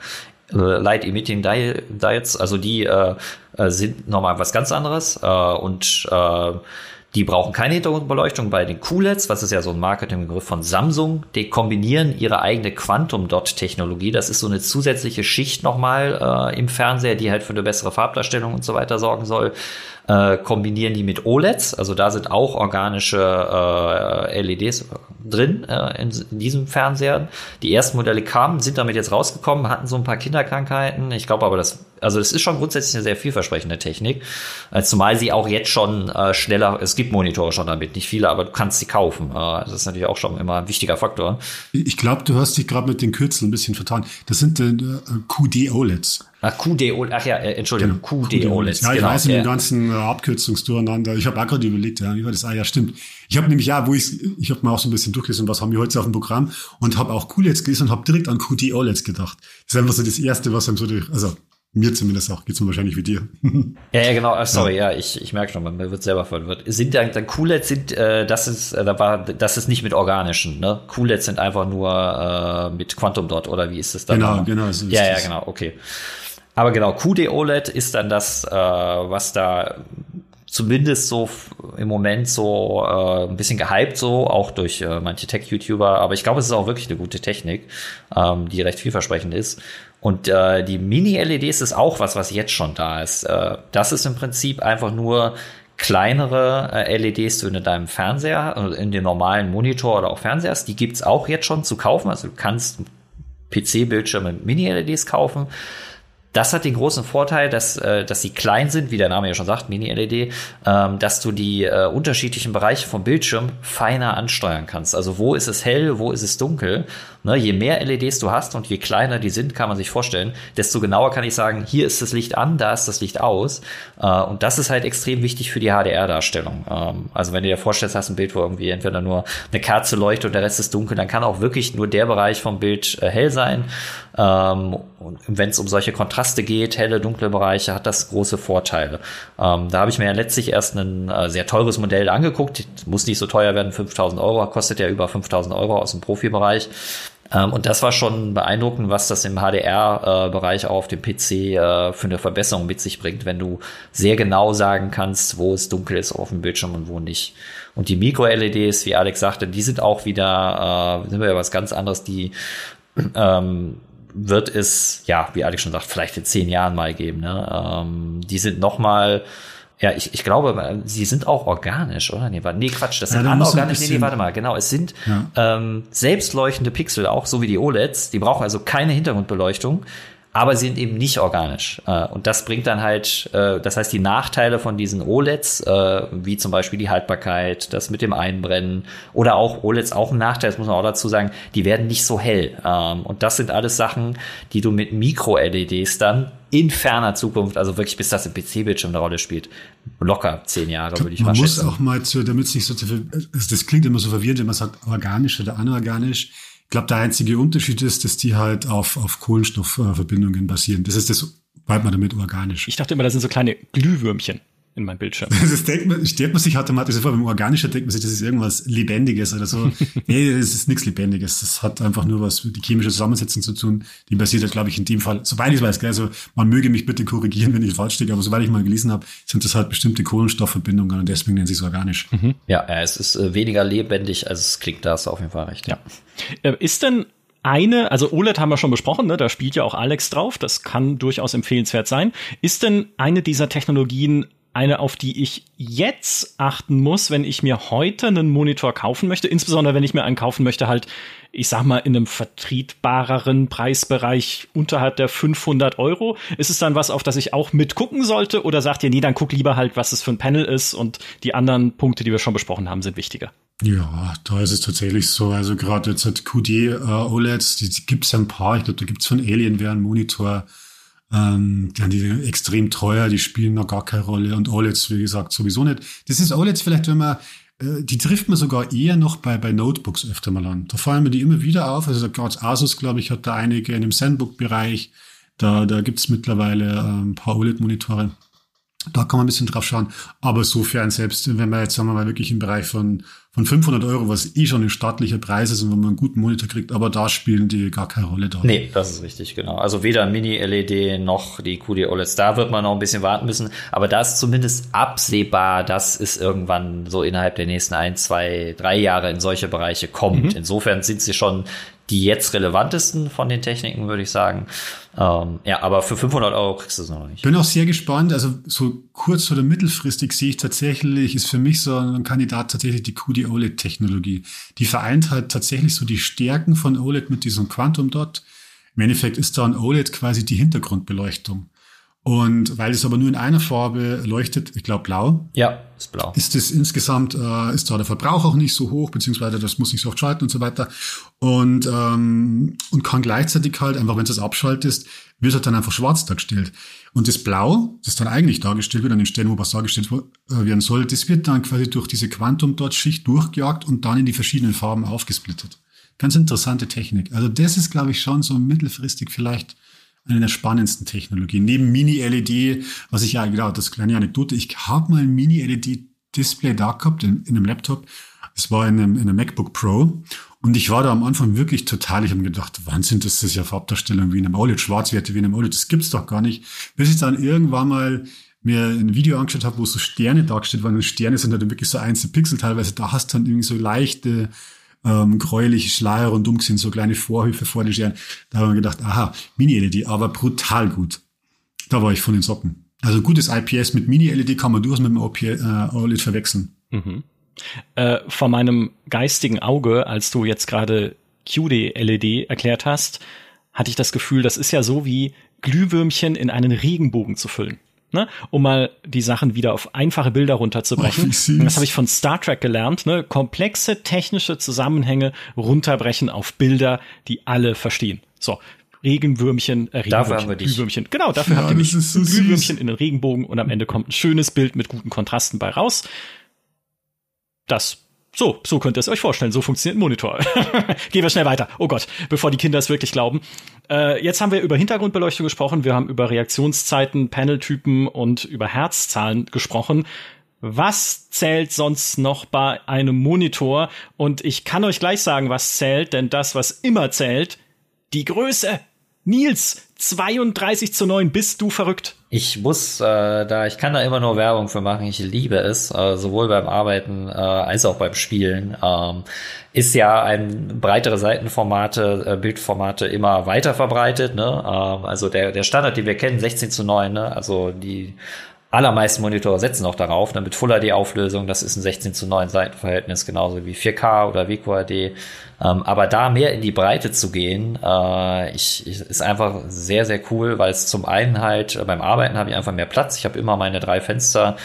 äh, Light Emitting Di- Diodes, also die äh, äh, sind nochmal was ganz anderes äh, und äh, die brauchen keine Hintergrundbeleuchtung bei den QLEDs, was ist ja so ein Marketingbegriff von Samsung. Die kombinieren ihre eigene Quantum Dot Technologie. Das ist so eine zusätzliche Schicht nochmal äh, im Fernseher, die halt für eine bessere Farbdarstellung und so weiter sorgen soll. Äh, kombinieren die mit OLEDs, also da sind auch organische äh, LEDs drin äh, in, in diesem Fernseher. Die ersten Modelle kamen, sind damit jetzt rausgekommen, hatten so ein paar Kinderkrankheiten. Ich glaube aber, das also es ist schon grundsätzlich eine sehr vielversprechende Technik, äh, zumal sie auch jetzt schon äh, schneller, es gibt Monitore schon damit, nicht viele, aber du kannst sie kaufen. Äh, das ist natürlich auch schon immer ein wichtiger Faktor. Ich glaube, du hast dich gerade mit den Kürzeln ein bisschen vertan. Das sind äh, QD-OLEDs. Ach, QD OLED, ach ja, äh, Entschuldigung, QD OLEDs. Ja, ich genau, weiß in ja. den ganzen äh, Abkürzungsdurcheinander. Ich habe auch gerade überlegt, ja, wie war das? Ah ja, stimmt. Ich habe nämlich ja, wo ich ich habe mal auch so ein bisschen durchgelesen, was haben wir heute auf dem Programm und habe auch QLEDs gelesen und habe direkt an QD-OLEDs gedacht. Das ist einfach so das Erste, was einem so durch, also Mir zumindest auch, geht's mir wahrscheinlich wie dir. ja, ja, genau, ah, sorry, ja, ja ich, ich merke schon, man wird selber verwirrt. Sind dann, dann QLEDs sind, äh, das ist, äh, da war, das ist nicht mit organischen, ne? QLEDs sind einfach nur äh, mit Quantum Dot, oder wie ist es dann? Genau, genau. So ja, ja, genau, okay. Aber genau, QD OLED ist dann das, äh, was da zumindest so im Moment so äh, ein bisschen gehypt, so auch durch äh, manche Tech-YouTuber. Aber ich glaube, es ist auch wirklich eine gute Technik, ähm, die recht vielversprechend ist. Und äh, die Mini-LEDs ist auch was, was jetzt schon da ist. Äh, das ist im Prinzip einfach nur kleinere äh, LEDs du in deinem Fernseher, also in dem normalen Monitor oder auch Fernseher hast. Die gibt's auch jetzt schon zu kaufen. Also du kannst PC-Bildschirme mit Mini-LEDs kaufen. Das hat den großen Vorteil, dass, äh, dass sie klein sind, wie der Name ja schon sagt, Mini-LED, ähm, dass du die äh, unterschiedlichen Bereiche vom Bildschirm feiner ansteuern kannst. Also wo ist es hell, wo ist es dunkel. Ne, je mehr LEDs du hast und je kleiner die sind, kann man sich vorstellen, desto genauer kann ich sagen, hier ist das Licht an, da ist das Licht aus. Äh, und das ist halt extrem wichtig für die HDR-Darstellung. Ähm, also wenn du dir vorstellst, hast ein Bild, wo irgendwie entweder nur eine Kerze leuchtet und der Rest ist dunkel, dann kann auch wirklich nur der Bereich vom Bild äh, hell sein. Ähm, und wenn es um solche Kontraste geht, helle, dunkle Bereiche, hat das große Vorteile. Ähm, da habe ich mir ja letztlich erst ein äh, sehr teures Modell angeguckt. Muss nicht so teuer werden, 5000 Euro, kostet ja über 5000 Euro aus dem Profibereich. Ähm, und das war schon beeindruckend, was das im HDR-Bereich äh, auf dem PC äh, für eine Verbesserung mit sich bringt, wenn du sehr genau sagen kannst, wo es dunkel ist auf dem Bildschirm und wo nicht. Und die Mikro-LEDs, wie Alex sagte, die sind auch wieder, äh, sind wir ja was ganz anderes, die ähm, wird es, ja, wie Alex schon sagt, vielleicht in zehn Jahren mal geben. Ne? Ähm, die sind noch mal ja, ich, ich glaube, sie sind auch organisch, oder? Nee, nee Quatsch, das sind ja, anorganisch. Nee, nee, warte mal, genau. Es sind ja. ähm, selbstleuchtende Pixel, auch so wie die OLEDs. Die brauchen also keine Hintergrundbeleuchtung aber sie sind eben nicht organisch. Äh, und das bringt dann halt, äh, das heißt, die Nachteile von diesen OLEDs, äh, wie zum Beispiel die Haltbarkeit, das mit dem Einbrennen oder auch OLEDs auch ein Nachteil, das muss man auch dazu sagen, die werden nicht so hell. Ähm, und das sind alles Sachen, die du mit Mikro-LEDs dann in ferner Zukunft, also wirklich bis das im PC-Bildschirm eine Rolle spielt, locker zehn Jahre, würde ich man mal schätzen. Man muss auch mal zu, damit es nicht so, das klingt immer so verwirrend, wenn man sagt organisch oder anorganisch glaube, der einzige Unterschied ist, dass die halt auf, auf Kohlenstoffverbindungen basieren. Das ist das, bleibt man damit organisch. Ich dachte immer, das sind so kleine Glühwürmchen in meinem Bildschirm. Das denkt man, stellt man sich automatisch vor, beim Organischer denkt man sich, das ist irgendwas Lebendiges oder so. nee, das ist nichts Lebendiges. Das hat einfach nur was mit die chemische Zusammensetzung zu tun. Die basiert, glaube ich, in dem Fall, soweit ich weiß, gell, also man möge mich bitte korrigieren, wenn ich falsch stehe, aber soweit ich mal gelesen habe, sind das halt bestimmte Kohlenstoffverbindungen und deswegen nennen sie es organisch. Mhm. Ja, es ist äh, weniger lebendig, als es klingt, da hast du auf jeden Fall recht. Ja. Äh, ist denn eine, also OLED haben wir schon besprochen, ne? da spielt ja auch Alex drauf, das kann durchaus empfehlenswert sein. Ist denn eine dieser Technologien eine, auf die ich jetzt achten muss, wenn ich mir heute einen Monitor kaufen möchte, insbesondere wenn ich mir einen kaufen möchte, halt, ich sag mal, in einem vertretbareren Preisbereich unterhalb der 500 Euro. Ist es dann was, auf das ich auch mitgucken sollte oder sagt ihr, nee, dann guck lieber halt, was es für ein Panel ist und die anderen Punkte, die wir schon besprochen haben, sind wichtiger? Ja, da ist es tatsächlich so. Also gerade jetzt hat QD äh, OLEDs, die, die gibt es ein paar. Ich glaube, da gibt es von Alienware einen Monitor ähm, die, die extrem teuer, die spielen noch gar keine Rolle und OLEDs, wie gesagt, sowieso nicht. Das ist OLEDs vielleicht, wenn man, äh, die trifft man sogar eher noch bei, bei Notebooks öfter mal an. Da fallen mir die immer wieder auf. Also gerade Asus, glaube ich, hat da einige in dem Zenbook-Bereich. Da, da gibt's mittlerweile äh, ein paar OLED-Monitore. Da kann man ein bisschen drauf schauen. Aber sofern selbst, wenn man jetzt, sagen wir mal, wirklich im Bereich von, von 500 Euro, was eh schon ein staatlicher Preis ist und wenn man einen guten Monitor kriegt, aber da spielen die gar keine Rolle da. Nee, das ist richtig, genau. Also weder Mini-LED noch die QD OLEDs. Da wird man noch ein bisschen warten müssen. Aber da ist zumindest absehbar, dass es irgendwann so innerhalb der nächsten ein, zwei, drei Jahre in solche Bereiche kommt. Mhm. Insofern sind sie schon die jetzt relevantesten von den Techniken, würde ich sagen. Ähm, ja, aber für 500 Euro kriegst du es noch nicht. Bin auch sehr gespannt. Also so kurz- oder mittelfristig sehe ich tatsächlich, ist für mich so ein Kandidat tatsächlich die QD OLED-Technologie. Die vereint halt tatsächlich so die Stärken von OLED mit diesem Quantum Dot. Im Endeffekt ist da ein OLED quasi die Hintergrundbeleuchtung. Und weil es aber nur in einer Farbe leuchtet, ich glaube blau. Ja, ist blau. Ist es insgesamt, äh, ist da der Verbrauch auch nicht so hoch, beziehungsweise das muss nicht so oft schalten und so weiter. Und, ähm, und kann gleichzeitig halt, einfach wenn es das abschaltest, wird halt dann einfach schwarz dargestellt. Und das Blau, das dann eigentlich dargestellt wird, an den Stellen, wo was dargestellt äh, werden soll, das wird dann quasi durch diese Quantum-Dot-Schicht durchgejagt und dann in die verschiedenen Farben aufgesplittet. Ganz interessante Technik. Also das ist, glaube ich, schon so mittelfristig vielleicht eine der spannendsten Technologien. Neben Mini-LED, was ich ja, genau, das kleine Anekdote, ich habe mal ein Mini-LED-Display da gehabt in, in einem Laptop. Das war in einem, in einem MacBook Pro. Und ich war da am Anfang wirklich total, ich habe mir gedacht, Wahnsinn, das ist ja Farbdarstellung wie in einem OLED, Schwarzwerte wie in einem OLED, das gibt's doch gar nicht. Bis ich dann irgendwann mal mir ein Video angeschaut habe, wo so Sterne dargestellt waren. Und Sterne sind halt wirklich so einzelne Pixel teilweise. Da hast du dann irgendwie so leichte ähm, gräuliche Schleier rundum sind, so kleine Vorhöfe vor den Sternen. Da haben wir gedacht, aha, Mini-LED, aber brutal gut. Da war ich von den Socken. Also gutes IPS mit Mini-LED kann man durchaus mit dem OP, äh, OLED verwechseln. Mhm. Äh, vor meinem geistigen Auge, als du jetzt gerade QD-LED erklärt hast, hatte ich das Gefühl, das ist ja so wie Glühwürmchen in einen Regenbogen zu füllen ne? um mal die Sachen wieder auf einfache Bilder runterzubrechen. Oh, das habe ich von Star Trek gelernt, ne? komplexe technische Zusammenhänge runterbrechen auf Bilder, die alle verstehen. So, Regenwürmchen, äh, Regenwürmchen, dafür haben wir dich. Glühwürmchen. Genau, dafür ja, habt ihr mich. So Glühwürmchen in den Regenbogen und am Ende kommt ein schönes Bild mit guten Kontrasten bei raus. Das so, so könnt ihr es euch vorstellen. So funktioniert ein Monitor. Gehen wir schnell weiter. Oh Gott, bevor die Kinder es wirklich glauben. Äh, jetzt haben wir über Hintergrundbeleuchtung gesprochen. Wir haben über Reaktionszeiten, Paneltypen und über Herzzahlen gesprochen. Was zählt sonst noch bei einem Monitor? Und ich kann euch gleich sagen, was zählt, denn das, was immer zählt, die Größe. Nils, 32 zu 9, bist du verrückt? Ich muss äh, da, ich kann da immer nur Werbung für machen. Ich liebe es, äh, sowohl beim Arbeiten äh, als auch beim Spielen. Ähm, ist ja ein breitere Seitenformate, äh, Bildformate immer weiter verbreitet. Ne? Ähm, also der, der Standard, den wir kennen, 16 zu 9, ne? also die allermeisten Monitore setzen auch darauf, ne, mit Full HD Auflösung, das ist ein 16 zu 9 Seitenverhältnis, genauso wie 4K oder VQHD. Ähm, aber da mehr in die Breite zu gehen, äh, ich, ich, ist einfach sehr, sehr cool, weil es zum einen halt äh, beim Arbeiten habe ich einfach mehr Platz. Ich habe immer meine drei Fenster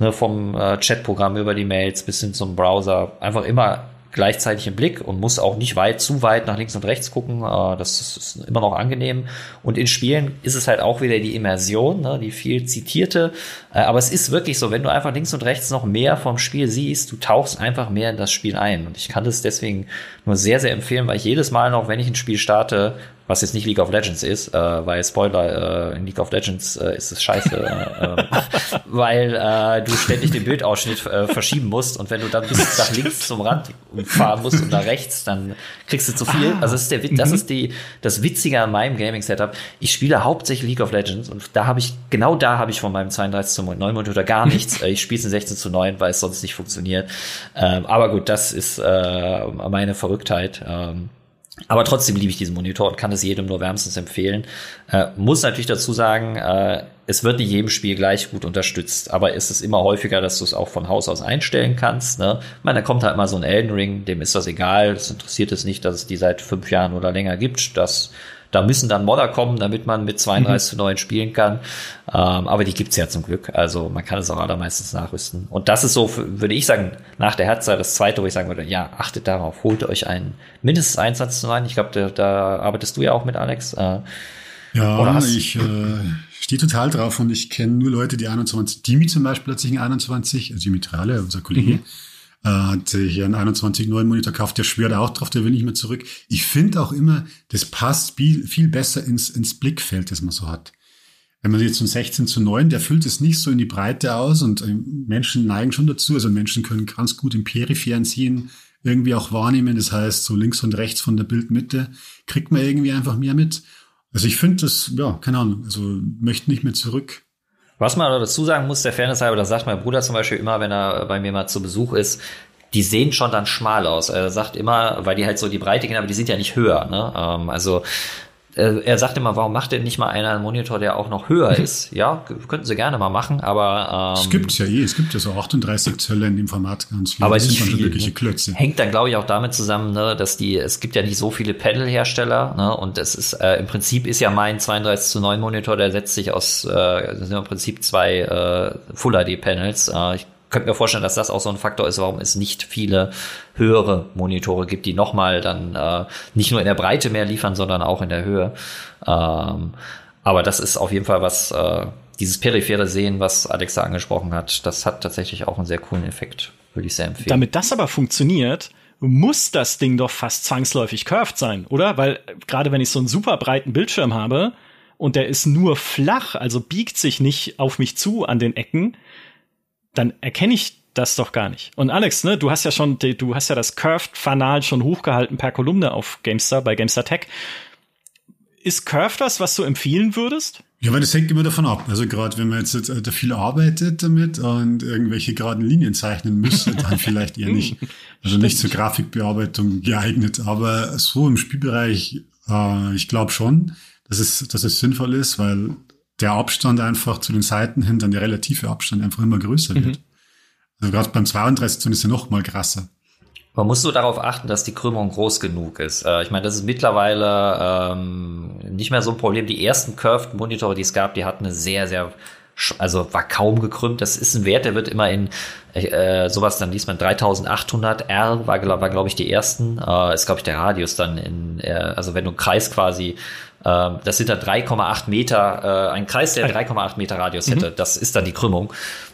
ne, vom äh, Chatprogramm über die Mails bis hin zum Browser, einfach immer gleichzeitig im Blick und muss auch nicht weit, zu weit nach links und rechts gucken. Äh, das ist immer noch angenehm. Und in Spielen ist es halt auch wieder die Immersion, ne, die viel zitierte. Äh, aber es ist wirklich so, wenn du einfach links und rechts noch mehr vom Spiel siehst, du tauchst einfach mehr in das Spiel ein. Und ich kann das deswegen nur sehr, sehr empfehlen, weil ich jedes Mal noch, wenn ich ein Spiel starte, was jetzt nicht League of Legends ist, äh, weil Spoiler, äh, in League of Legends äh, ist es scheiße, äh, äh, weil äh, du ständig den Bildausschnitt äh, verschieben musst und wenn du dann bis nach links zum Rand fahren musst und nach rechts, dann kriegst du zu viel. Ah, also das ist der das mhm. ist die das Witzige an meinem Gaming Setup. Ich spiele hauptsächlich League of Legends und da habe ich genau da habe ich von meinem 32 zu 9 Monitor gar nichts. Äh, ich spiele es in 16 zu 9, weil es sonst nicht funktioniert. Ähm, aber gut, das ist äh, meine Verrücktheit. Ähm, aber trotzdem liebe ich diesen Monitor und kann es jedem nur wärmstens empfehlen. Äh, muss natürlich dazu sagen, äh, es wird in jedem Spiel gleich gut unterstützt, aber es ist immer häufiger, dass du es auch von Haus aus einstellen kannst. Ne? Ich meine, da kommt halt mal so ein Elden Ring, dem ist das egal, das interessiert es nicht, dass es die seit fünf Jahren oder länger gibt. Das da müssen dann Modder kommen, damit man mit 32 mhm. zu 9 spielen kann. Ähm, aber die gibt's ja zum Glück. Also man kann es auch allermeistens nachrüsten. Und das ist so, würde ich sagen, nach der Herzzeit das zweite, wo ich sagen würde, ja, achtet darauf, holt euch einen mindestens 21 zu 9. Ich glaube, da, da, arbeitest du ja auch mit Alex. Äh, ja, ich äh, stehe total drauf und ich kenne nur Leute, die 21, Dimi zum Beispiel hat sich ein 21, also Dimitrale, unser Kollege, mhm äh, hat sich einen 21 neuen Monitor gekauft, der schwört auch drauf, der will nicht mehr zurück. Ich finde auch immer, das passt viel, viel besser ins, ins Blickfeld, das man so hat. Wenn man jetzt ein 16 zu 9, der füllt es nicht so in die Breite aus und äh, Menschen neigen schon dazu, also Menschen können ganz gut im peripheren Ziehen irgendwie auch wahrnehmen. Das heißt, so links und rechts von der Bildmitte kriegt man irgendwie einfach mehr mit. Also ich finde das, ja, keine Ahnung, also möchte nicht mehr zurück. Was man dazu sagen muss, der Fairness halber, das sagt mein Bruder zum Beispiel immer, wenn er bei mir mal zu Besuch ist, die sehen schon dann schmal aus. Er sagt immer, weil die halt so die Breite gehen, aber die sind ja nicht höher. Ne? Ähm, also er sagt immer, warum macht denn nicht mal einer einen Monitor, der auch noch höher ist? Ja, könnten sie gerne mal machen, aber ähm, es gibt ja eh, es gibt ja so 38 Zölle in dem Format ganz viele. Aber das sind viel, wirkliche ne? Klötze. Hängt dann glaube ich auch damit zusammen, ne, dass die, es gibt ja nicht so viele Pedal-Hersteller, ne, und es ist äh, im Prinzip ist ja mein 32 zu 9 Monitor, der setzt sich aus, äh, das sind im Prinzip zwei äh, Full HD Panels. Äh, ich könnte mir vorstellen, dass das auch so ein Faktor ist, warum es nicht viele höhere Monitore gibt, die nochmal dann äh, nicht nur in der Breite mehr liefern, sondern auch in der Höhe. Ähm, aber das ist auf jeden Fall was, äh, dieses periphere Sehen, was Alexa angesprochen hat, das hat tatsächlich auch einen sehr coolen Effekt, würde ich sehr empfehlen. Damit das aber funktioniert, muss das Ding doch fast zwangsläufig curved sein, oder? Weil äh, gerade wenn ich so einen super breiten Bildschirm habe, und der ist nur flach, also biegt sich nicht auf mich zu an den Ecken, dann erkenne ich das doch gar nicht. Und Alex, ne, du hast ja schon, du hast ja das Curved Fanal schon hochgehalten per Kolumne auf GameStar bei GameStar Tech. Ist Curved was, was du empfehlen würdest? Ja, weil das hängt immer davon ab. Also gerade wenn man jetzt äh, viel arbeitet damit und irgendwelche geraden Linien zeichnen müsste, dann vielleicht eher nicht. Also nicht zur Grafikbearbeitung geeignet. Aber so im Spielbereich, äh, ich glaube schon, dass es, dass es sinnvoll ist, weil der Abstand einfach zu den Seiten hin, dann der relative Abstand einfach immer größer wird. Mhm. Also gerade beim 32 Zoll ist er noch mal krasser. Man muss so darauf achten, dass die Krümmung groß genug ist. Äh, ich meine, das ist mittlerweile ähm, nicht mehr so ein Problem. Die ersten Curved-Monitore, die es gab, die hatten eine sehr, sehr, also war kaum gekrümmt. Das ist ein Wert, der wird immer in äh, sowas, dann liest man 3800 R, war, war glaube ich, die ersten. Äh, ist, glaube ich, der Radius dann in, äh, also wenn du einen Kreis quasi ähm, das sind dann 3,8 Meter, äh, ein Kreis, der 3,8 Meter Radius hätte. Mhm. Das ist dann die Krümmung.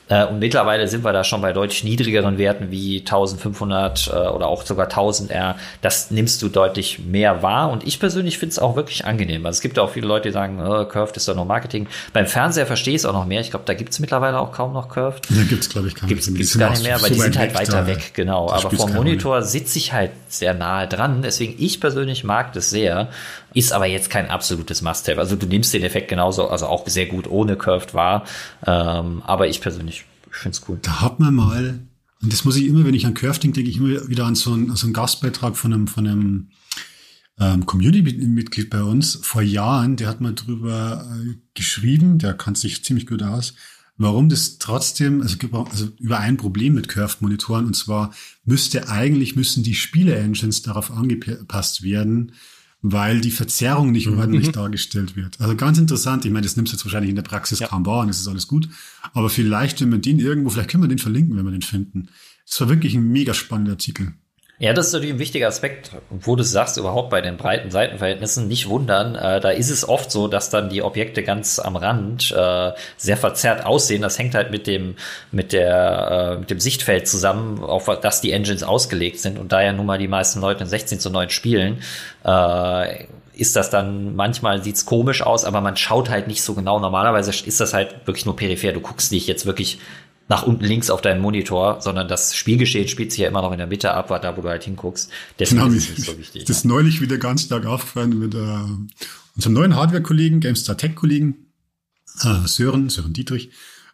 Äh, und mittlerweile sind wir da schon bei deutlich niedrigeren Werten wie 1500 äh, oder auch sogar 1000 R. Das nimmst du deutlich mehr wahr. Und ich persönlich finde es auch wirklich angenehm. Also es gibt auch viele Leute, die sagen, oh, Curved ist doch nur Marketing. Beim Fernseher verstehe ich es auch noch mehr. Ich glaube, da gibt es mittlerweile auch kaum noch Curved. Da gibt es, glaube ich, gar nicht. Gibt es gar nicht mehr, weil die sind halt weiter weg. Genau. Aber vom Monitor sitze ich halt sehr nahe dran. Deswegen, ich persönlich mag das sehr. Ist aber jetzt kein absolutes Must-Have. Also du nimmst den Effekt genauso, also auch sehr gut ohne Curved wahr. Ähm, aber ich persönlich finde es cool. Da hat man mal, und das muss ich immer, wenn ich an Curve denke, denke ich immer wieder an so einen, so einen Gastbeitrag von einem, von einem ähm, Community-Mitglied bei uns vor Jahren, der hat mal drüber äh, geschrieben, der kann sich ziemlich gut aus, warum das trotzdem, also, also über ein Problem mit Curved-Monitoren, und zwar müsste eigentlich, müssen die Spiele-Engines darauf angepasst werden, weil die Verzerrung nicht mhm. ordentlich mhm. dargestellt wird. Also ganz interessant. Ich meine, das nimmst du jetzt wahrscheinlich in der Praxis ja. kaum wahr und das ist alles gut. Aber vielleicht, wenn man den irgendwo, vielleicht können wir den verlinken, wenn wir den finden. Das war wirklich ein mega spannender Artikel. Ja, das ist natürlich ein wichtiger Aspekt, wo du sagst, überhaupt bei den breiten Seitenverhältnissen nicht wundern. Äh, da ist es oft so, dass dann die Objekte ganz am Rand äh, sehr verzerrt aussehen. Das hängt halt mit dem, mit der, äh, mit dem Sichtfeld zusammen, auf das die Engines ausgelegt sind. Und da ja nun mal die meisten Leute in 16 zu 9 spielen, äh, ist das dann, manchmal sieht's komisch aus, aber man schaut halt nicht so genau. Normalerweise ist das halt wirklich nur peripher. Du guckst nicht jetzt wirklich nach unten links auf deinem Monitor, sondern das Spielgeschehen spielt sich ja immer noch in der Mitte ab, da wo du halt hinguckst. Deswegen genau, ist es so wichtig. Das ist ja. neulich wieder ganz stark aufgefallen mit äh, unserem neuen Hardware-Kollegen, GameStar Tech-Kollegen, äh, Sören, Sören Dietrich,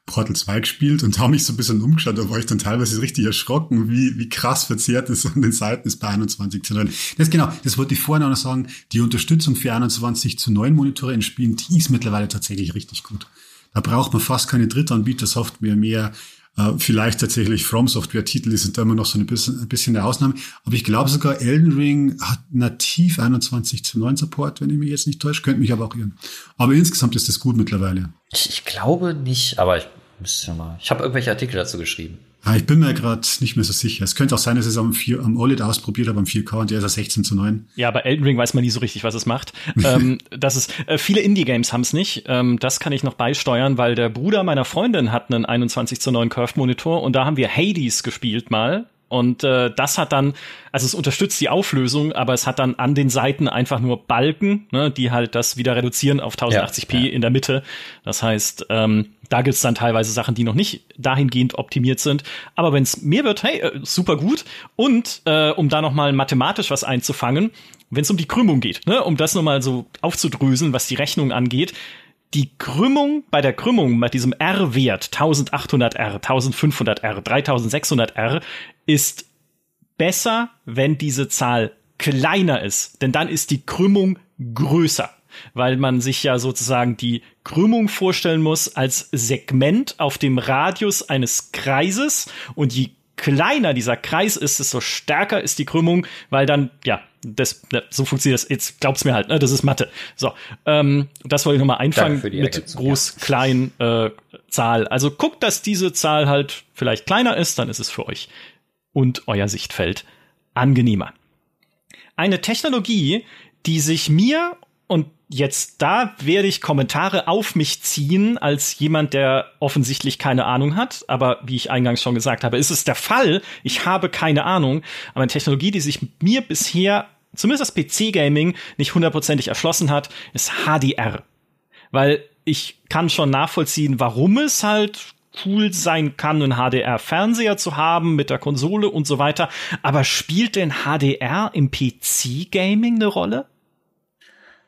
Portal 2 gespielt und habe mich so ein bisschen umgeschaut, da war ich dann teilweise richtig erschrocken, wie, wie krass verzerrt es an den Seiten ist bei 21 zu 9. Das genau, das wollte ich vorhin auch noch sagen, die Unterstützung für 21 zu 9 Monitore in Spielen, die ist mittlerweile tatsächlich richtig gut. Da braucht man fast keine Drittanbieter-Software mehr. Äh, vielleicht tatsächlich From Software-Titel sind da immer noch so ein bisschen, ein bisschen eine Ausnahme. Aber ich glaube sogar Elden Ring hat nativ 21 zu 9 Support, wenn ich mich jetzt nicht täusche. Könnte mich aber auch irren. Aber insgesamt ist das gut mittlerweile. Ich, ich glaube nicht, aber ich müsste mal. Ich habe irgendwelche Artikel dazu geschrieben. Ah, ich bin mir gerade nicht mehr so sicher. Es könnte auch sein, dass es am, 4, am OLED ausprobiert habe, am 4K und der ist ja 16 zu 9. Ja, bei Elden Ring weiß man nie so richtig, was es macht. ähm, das ist, äh, viele Indie-Games haben es nicht. Ähm, das kann ich noch beisteuern, weil der Bruder meiner Freundin hat einen 21 zu 9 Curved Monitor und da haben wir Hades gespielt mal. Und äh, das hat dann, also es unterstützt die Auflösung, aber es hat dann an den Seiten einfach nur Balken, ne, die halt das wieder reduzieren auf 1080p ja, ja. in der Mitte. Das heißt, ähm, da gibt's dann teilweise Sachen, die noch nicht dahingehend optimiert sind. Aber wenn es mehr wird, hey, äh, super gut. Und äh, um da noch mal mathematisch was einzufangen, wenn es um die Krümmung geht, ne, um das noch mal so aufzudröseln, was die Rechnung angeht, die Krümmung bei der Krümmung bei diesem R-Wert 1800R, 1500R, 3600R ist besser, wenn diese Zahl kleiner ist, denn dann ist die Krümmung größer. Weil man sich ja sozusagen die Krümmung vorstellen muss als Segment auf dem Radius eines Kreises. Und je kleiner dieser Kreis ist, desto stärker ist die Krümmung, weil dann, ja, das, so funktioniert das. Jetzt glaubt's mir halt, ne? Das ist Mathe. So, ähm, das wollte ich nochmal einfangen mit groß, ja. klein, äh, Zahl. Also guckt, dass diese Zahl halt vielleicht kleiner ist, dann ist es für euch und euer Sichtfeld angenehmer. Eine Technologie, die sich mir und jetzt da werde ich Kommentare auf mich ziehen als jemand, der offensichtlich keine Ahnung hat. Aber wie ich eingangs schon gesagt habe, ist es der Fall. Ich habe keine Ahnung. Aber eine Technologie, die sich mir bisher, zumindest das PC-Gaming, nicht hundertprozentig erschlossen hat, ist HDR. weil ich kann schon nachvollziehen, warum es halt cool sein kann, einen HDR-Fernseher zu haben mit der Konsole und so weiter. Aber spielt denn HDR im PC-Gaming eine Rolle?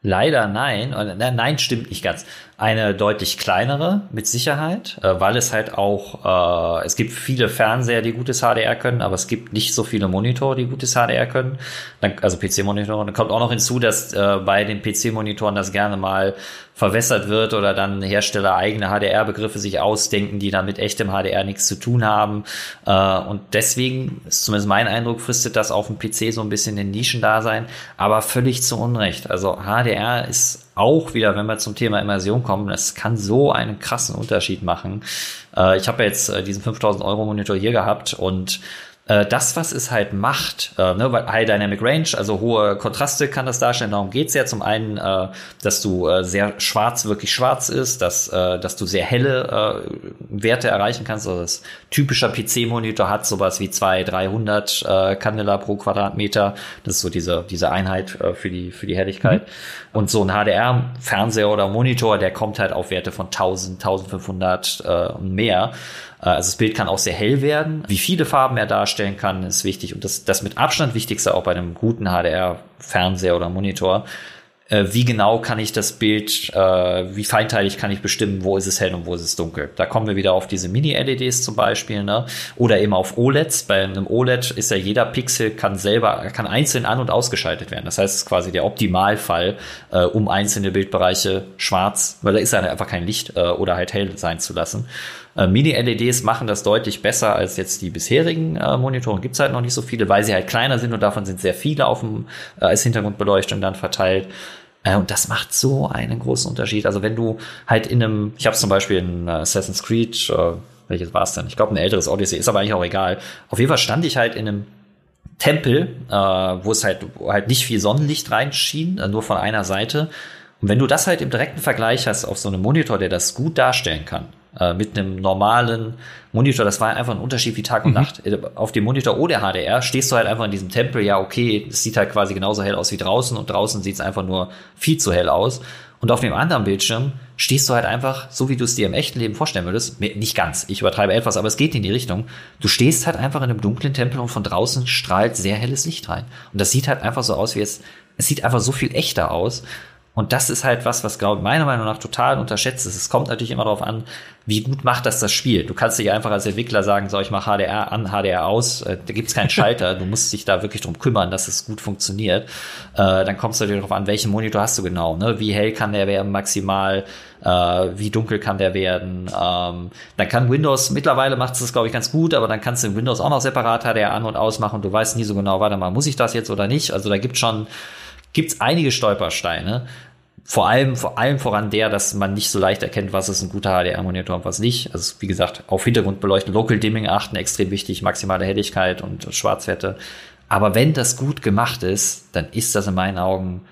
Leider nein. Nein, stimmt nicht ganz eine deutlich kleinere mit Sicherheit, äh, weil es halt auch, äh, es gibt viele Fernseher, die gutes HDR können, aber es gibt nicht so viele Monitore, die gutes HDR können. Dann, also PC-Monitore. Dann kommt auch noch hinzu, dass äh, bei den PC-Monitoren das gerne mal verwässert wird oder dann Hersteller eigene HDR-Begriffe sich ausdenken, die dann mit echtem HDR nichts zu tun haben. Äh, und deswegen ist zumindest mein Eindruck, fristet das auf dem PC so ein bisschen in Nischendasein, aber völlig zu Unrecht. Also HDR ist auch wieder, wenn wir zum Thema Immersion kommen, es kann so einen krassen Unterschied machen. Äh, ich habe jetzt äh, diesen 5000 Euro Monitor hier gehabt und äh, das, was es halt macht, äh, ne, weil High Dynamic Range, also hohe Kontraste kann das darstellen. Darum geht's ja zum einen, äh, dass du äh, sehr schwarz wirklich schwarz ist, dass, äh, dass du sehr helle äh, Werte erreichen kannst. Also das typischer PC-Monitor hat sowas wie 200, 300 äh, Candela pro Quadratmeter. Das ist so diese, diese Einheit äh, für, die, für die Helligkeit. Mhm. Und so ein HDR-Fernseher oder Monitor, der kommt halt auf Werte von 1000, 1500 äh, und mehr. Äh, also das Bild kann auch sehr hell werden. Wie viele Farben er darstellen kann, ist wichtig. Und das, das mit Abstand wichtigste auch bei einem guten HDR-Fernseher oder Monitor äh, wie genau kann ich das Bild, äh, wie feinteilig kann ich bestimmen, wo ist es hell und wo ist es dunkel. Da kommen wir wieder auf diese Mini-LEDs zum Beispiel, ne? oder eben auf OLEDs. Bei einem OLED ist ja jeder Pixel kann selber, kann einzeln an- und ausgeschaltet werden. Das heißt, es ist quasi der Optimalfall, um einzelne Bildbereiche schwarz, weil da ist ja einfach kein Licht oder halt hell sein zu lassen. Äh, Mini-LEDs machen das deutlich besser als jetzt die bisherigen äh, Monitore. Gibt es halt noch nicht so viele, weil sie halt kleiner sind und davon sind sehr viele auf dem, äh, als Hintergrundbeleuchtung dann verteilt. Äh, und das macht so einen großen Unterschied. Also wenn du halt in einem, ich habe zum Beispiel in Assassin's Creed, äh, welches war es denn? Ich glaube, ein älteres Odyssey, ist aber eigentlich auch egal. Auf jeden Fall stand ich halt in einem Tempel, äh, wo es halt, wo halt nicht viel Sonnenlicht reinschien, äh, nur von einer Seite. Und wenn du das halt im direkten Vergleich hast auf so einem Monitor, der das gut darstellen kann, äh, mit einem normalen Monitor, das war einfach ein Unterschied wie Tag und mhm. Nacht. Äh, auf dem Monitor oder HDR stehst du halt einfach in diesem Tempel, ja, okay, es sieht halt quasi genauso hell aus wie draußen und draußen sieht es einfach nur viel zu hell aus. Und auf dem anderen Bildschirm stehst du halt einfach, so wie du es dir im echten Leben vorstellen würdest, nicht ganz, ich übertreibe etwas, aber es geht in die Richtung. Du stehst halt einfach in einem dunklen Tempel und von draußen strahlt sehr helles Licht rein. Und das sieht halt einfach so aus wie es, es sieht einfach so viel echter aus. Und das ist halt was, was glaube meiner Meinung nach total unterschätzt ist. Es kommt natürlich immer darauf an, wie gut macht das das Spiel. Du kannst dich einfach als Entwickler sagen, so ich mache HDR an, HDR aus. Äh, da gibt's keinen Schalter. du musst dich da wirklich drum kümmern, dass es gut funktioniert. Äh, dann kommt es natürlich darauf an, welchen Monitor hast du genau. Ne? Wie hell kann der werden maximal? Äh, wie dunkel kann der werden? Ähm, dann kann Windows, mittlerweile macht es das, glaube ich, ganz gut, aber dann kannst du in Windows auch noch separat HDR an- und ausmachen. Du weißt nie so genau, warte mal, muss ich das jetzt oder nicht? Also da gibt schon gibt's einige Stolpersteine. Vor allem, vor allem voran der, dass man nicht so leicht erkennt, was ist ein guter HDR-Monitor und was nicht. Also wie gesagt, auf Hintergrund beleuchten, Local Dimming achten, extrem wichtig, maximale Helligkeit und Schwarzwerte. Aber wenn das gut gemacht ist, dann ist das in meinen Augen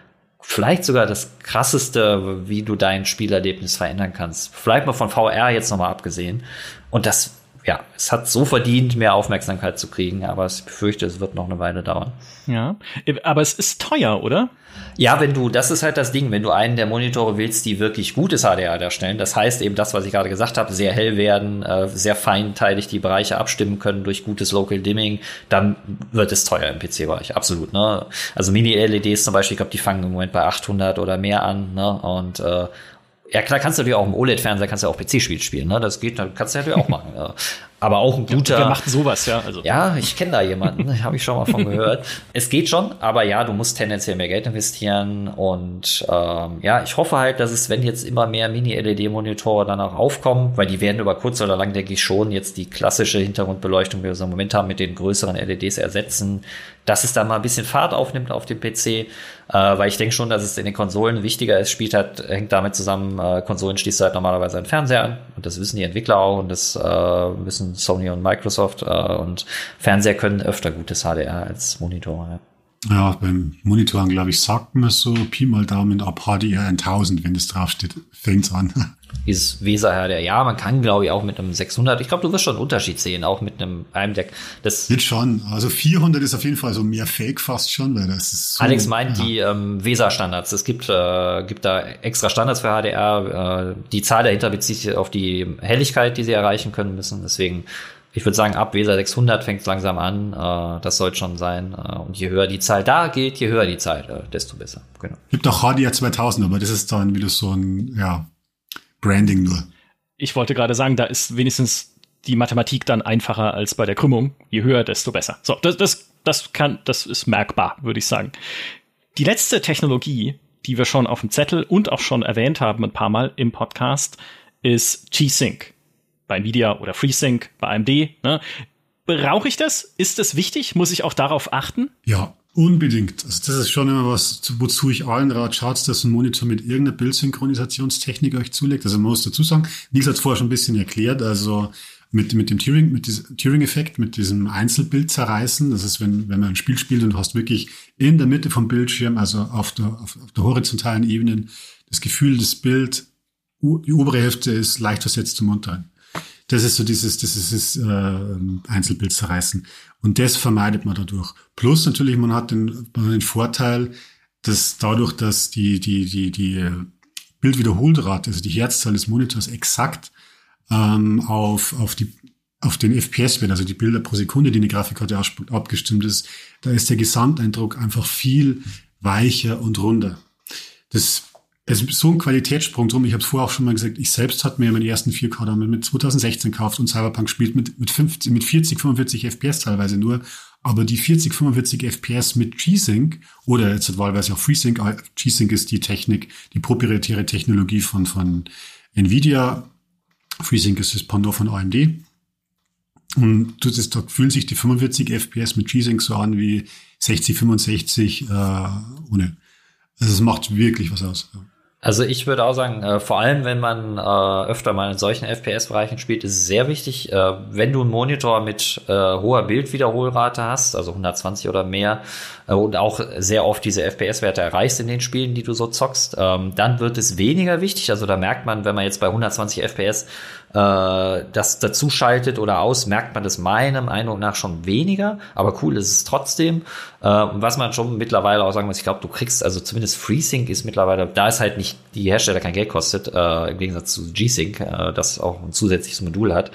vielleicht sogar das krasseste, wie du dein Spielerlebnis verändern kannst. Vielleicht mal von VR jetzt nochmal abgesehen. Und das ja, es hat so verdient, mehr Aufmerksamkeit zu kriegen, aber ich befürchte, es wird noch eine Weile dauern. Ja, aber es ist teuer, oder? Ja, wenn du, das ist halt das Ding, wenn du einen der Monitore willst, die wirklich gutes HDR darstellen, das heißt eben das, was ich gerade gesagt habe, sehr hell werden, äh, sehr feinteilig die Bereiche abstimmen können durch gutes Local Dimming, dann wird es teuer im PC-Bereich, absolut. Ne? Also Mini-LEDs zum Beispiel, ich glaube, die fangen im Moment bei 800 oder mehr an ne? und äh, ja, klar, kannst du natürlich auch im OLED-Fernseher, kannst du auch PC-Spiel spielen, ne? Das geht, kannst du natürlich auch machen. Ja. Aber auch ein guter. Ja, macht sowas, ja. Also. Ja, ich kenne da jemanden, habe ich schon mal von gehört. es geht schon, aber ja, du musst tendenziell mehr Geld investieren und ähm, ja, ich hoffe halt, dass es, wenn jetzt immer mehr Mini-LED-Monitore dann auch aufkommen, weil die werden über kurz oder lang, denke ich, schon jetzt die klassische Hintergrundbeleuchtung, wie wir so im Moment haben, mit den größeren LEDs ersetzen, dass es da mal ein bisschen Fahrt aufnimmt auf dem PC, äh, weil ich denke schon, dass es in den Konsolen wichtiger ist, spielt halt, hängt damit zusammen, äh, Konsolen schließt halt normalerweise einen Fernseher an und das wissen die Entwickler auch und das äh, wissen Sony und Microsoft äh, und Fernseher können öfter gutes HDR als Monitore. Ja. ja, beim Monitoren, glaube ich, sagt man so Pi mal Daumen ab HDR 1000, wenn das draufsteht, fängt's an. Dieses Weser HDR. Ja, man kann, glaube ich, auch mit einem 600. Ich glaube, du wirst schon einen Unterschied sehen, auch mit einem einem Deck. Das Jetzt schon. Also 400 ist auf jeden Fall so mehr Fake fast schon, weil das ist. So, Alex meint ja. die ähm, Weser-Standards. Es gibt äh, gibt da extra Standards für HDR. Äh, die Zahl dahinter bezieht sich auf die Helligkeit, die sie erreichen können müssen. Deswegen ich würde sagen, ab Weser 600 fängt es langsam an. Äh, das sollte schon sein. Äh, und je höher die Zahl da geht, je höher die Zahl, äh, desto besser. Genau. Gibt auch HDR 2000, aber das ist dann wieder so ein ja, Branding nur. Ich wollte gerade sagen, da ist wenigstens die Mathematik dann einfacher als bei der Krümmung. Je höher, desto besser. So, das, das, das kann, das ist merkbar, würde ich sagen. Die letzte Technologie, die wir schon auf dem Zettel und auch schon erwähnt haben ein paar Mal im Podcast, ist G-Sync bei Nvidia oder FreeSync bei AMD. Ne? Brauche ich das? Ist das wichtig? Muss ich auch darauf achten? Ja, unbedingt. Also das ist schon immer was, wozu ich allen rat, schaut, dass ein Monitor mit irgendeiner Bildsynchronisationstechnik euch zulegt. Also man muss dazu sagen, Nils hat es vorher schon ein bisschen erklärt, also mit, mit dem Turing-Effekt, mit diesem Einzelbild zerreißen. Das ist, wenn, wenn man ein Spiel spielt und du hast wirklich in der Mitte vom Bildschirm, also auf der, auf, auf der horizontalen Ebene, das Gefühl, das Bild, die obere Hälfte ist leicht versetzt zum unteren. Das ist so dieses, das ist äh, Einzelbild zerreißen. Und das vermeidet man dadurch. Plus natürlich, man hat den, man hat den Vorteil, dass dadurch, dass die, die, die, die Bildwiederholrate, also die Herzzahl des Monitors exakt ähm, auf, auf die auf den FPS-Wert, also die Bilder pro Sekunde, die eine Grafikkarte abgestimmt ist, da ist der Gesamteindruck einfach viel weicher und runder. Das es ist so ein Qualitätssprung drum. Ich habe es vorher auch schon mal gesagt, ich selbst hatte mir meinen ersten 4K damit mit 2016 gekauft und Cyberpunk spielt mit, mit, 50, mit 40, 45 FPS teilweise nur. Aber die 40, 45 FPS mit G-Sync oder jetzt wahlweise auch FreeSync, G-Sync ist die Technik, die proprietäre Technologie von, von Nvidia. FreeSync ist das Pendant von AMD. Und du, das, da fühlen sich die 45 FPS mit G-Sync so an wie 60, 65 äh, ohne. Also es macht wirklich was aus. Ja. Also ich würde auch sagen, äh, vor allem wenn man äh, öfter mal in solchen FPS-Bereichen spielt, ist es sehr wichtig, äh, wenn du einen Monitor mit äh, hoher Bildwiederholrate hast, also 120 oder mehr, äh, und auch sehr oft diese FPS-Werte erreichst in den Spielen, die du so zockst, ähm, dann wird es weniger wichtig. Also da merkt man, wenn man jetzt bei 120 FPS äh, das dazu schaltet oder aus, merkt man das meinem Eindruck nach schon weniger, aber cool ist es trotzdem. Äh, was man schon mittlerweile auch sagen muss, ich glaube, du kriegst, also zumindest FreeSync ist mittlerweile, da ist halt nicht die Hersteller kein Geld kostet, äh, im Gegensatz zu G-Sync, äh, das auch ein zusätzliches Modul hat,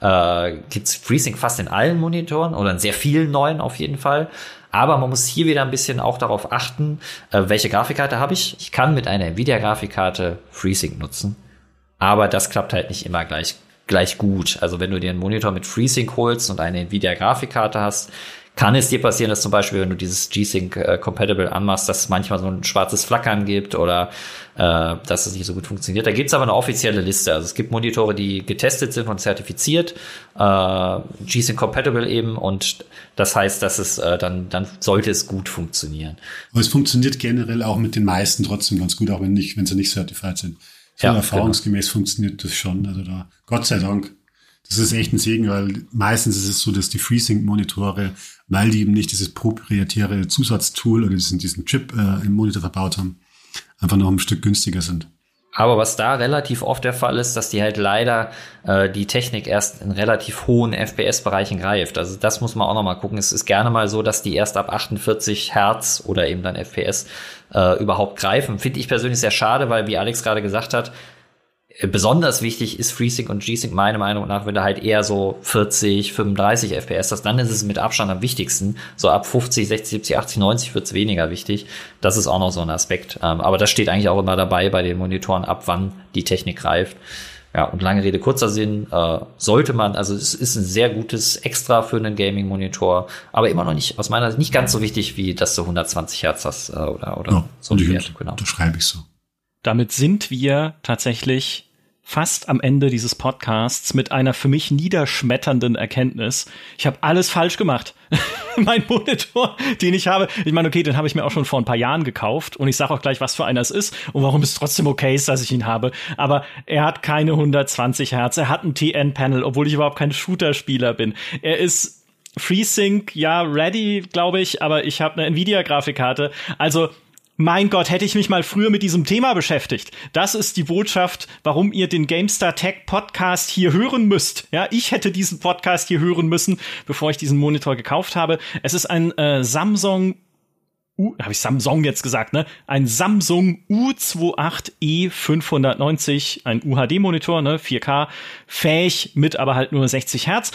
äh, gibt's FreeSync fast in allen Monitoren oder in sehr vielen neuen auf jeden Fall. Aber man muss hier wieder ein bisschen auch darauf achten, äh, welche Grafikkarte habe ich. Ich kann mit einer Nvidia-Grafikkarte FreeSync nutzen. Aber das klappt halt nicht immer gleich, gleich gut. Also wenn du dir einen Monitor mit FreeSync holst und eine Nvidia-Grafikkarte hast, kann es dir passieren, dass zum Beispiel, wenn du dieses G-Sync äh, Compatible anmachst, dass es manchmal so ein schwarzes Flackern gibt oder äh, dass es nicht so gut funktioniert. Da gibt's aber eine offizielle Liste. Also es gibt Monitore, die getestet sind und zertifiziert, äh, G-Sync Compatible eben und das heißt, dass es äh, dann, dann sollte es gut funktionieren. Aber es funktioniert generell auch mit den meisten trotzdem ganz gut, auch wenn nicht, wenn sie nicht zertifiziert sind. So ja, erfahrungsgemäß genau. funktioniert das schon. Also da, Gott sei Dank. Das ist echt ein Segen, weil meistens ist es so, dass die FreeSync-Monitore, weil die eben nicht dieses proprietäre Zusatztool oder diesen, diesen Chip äh, im Monitor verbaut haben, einfach noch ein Stück günstiger sind. Aber was da relativ oft der Fall ist, dass die halt leider äh, die Technik erst in relativ hohen FPS-Bereichen greift. Also das muss man auch noch mal gucken. Es ist gerne mal so, dass die erst ab 48 Hertz oder eben dann FPS äh, überhaupt greifen. Finde ich persönlich sehr schade, weil wie Alex gerade gesagt hat, besonders wichtig ist FreeSync und G-Sync meiner Meinung nach, wenn du halt eher so 40, 35 FPS hast, dann ist es mit Abstand am wichtigsten. So ab 50, 60, 70, 80, 90 wird es weniger wichtig. Das ist auch noch so ein Aspekt. Ähm, aber das steht eigentlich auch immer dabei bei den Monitoren, ab wann die Technik greift. Ja, und lange Rede, kurzer Sinn, äh, sollte man, also es ist ein sehr gutes Extra für einen Gaming-Monitor, aber immer noch nicht, aus meiner Sicht, nicht ganz so wichtig, wie dass du 120 Hertz hast äh, oder, oder ja, so genau. Das schreibe ich so. Damit sind wir tatsächlich fast am Ende dieses Podcasts mit einer für mich niederschmetternden Erkenntnis. Ich habe alles falsch gemacht. mein Monitor, den ich habe, ich meine, okay, den habe ich mir auch schon vor ein paar Jahren gekauft und ich sage auch gleich, was für einer es ist und warum es trotzdem okay ist, dass ich ihn habe. Aber er hat keine 120 Hertz, er hat ein TN-Panel, obwohl ich überhaupt kein Shooter-Spieler bin. Er ist FreeSync, ja, ready, glaube ich, aber ich habe eine Nvidia-Grafikkarte. Also mein Gott, hätte ich mich mal früher mit diesem Thema beschäftigt. Das ist die Botschaft, warum ihr den GameStar Tech Podcast hier hören müsst. Ja, ich hätte diesen Podcast hier hören müssen, bevor ich diesen Monitor gekauft habe. Es ist ein äh, Samsung U, habe ich Samsung jetzt gesagt, ne? Ein Samsung U28e 590, ein UHD-Monitor, ne? 4K, fähig mit aber halt nur 60 Hertz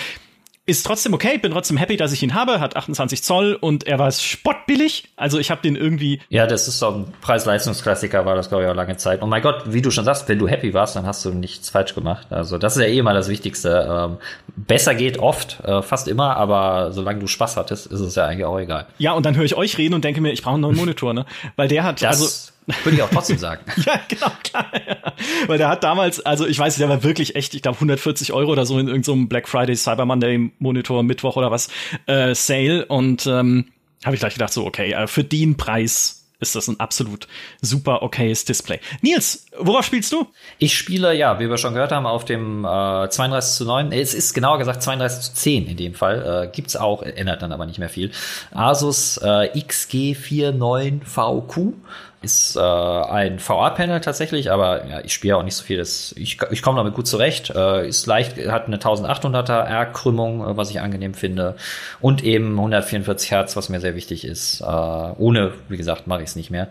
ist trotzdem okay, bin trotzdem happy, dass ich ihn habe, hat 28 Zoll und er war spottbillig. Also ich habe den irgendwie. Ja, das ist so ein Preis-Leistungsklassiker, war das, glaube ich, auch lange Zeit. Und mein Gott, wie du schon sagst, wenn du happy warst, dann hast du nichts falsch gemacht. Also das ist ja eh mal das Wichtigste. Ähm, besser geht oft, äh, fast immer, aber solange du Spaß hattest, ist es ja eigentlich auch egal. Ja, und dann höre ich euch reden und denke mir, ich brauche einen neuen Monitor, ne? Weil der hat. Das also würde ich auch trotzdem sagen. ja, genau, klar. Ja. Weil der hat damals, also ich weiß, der war wirklich echt, ich glaube 140 Euro oder so in irgendeinem so Black Friday, Cyber Monday Monitor, Mittwoch oder was, äh, Sale. Und ähm, habe ich gleich gedacht, so, okay, äh, für den Preis ist das ein absolut super okayes Display. Nils, worauf spielst du? Ich spiele, ja, wie wir schon gehört haben, auf dem äh, 32 zu 9. Es ist genauer gesagt 32 zu 10 in dem Fall. Äh, gibt's auch, ändert dann aber nicht mehr viel. Asus äh, XG49VQ ist äh, ein VR-Panel tatsächlich, aber ja, ich spiele auch nicht so viel. Das, ich ich komme damit gut zurecht. Äh, ist leicht, hat eine 1800er R-Krümmung, äh, was ich angenehm finde. Und eben 144 Hertz, was mir sehr wichtig ist. Äh, ohne, wie gesagt, mache ich es nicht mehr.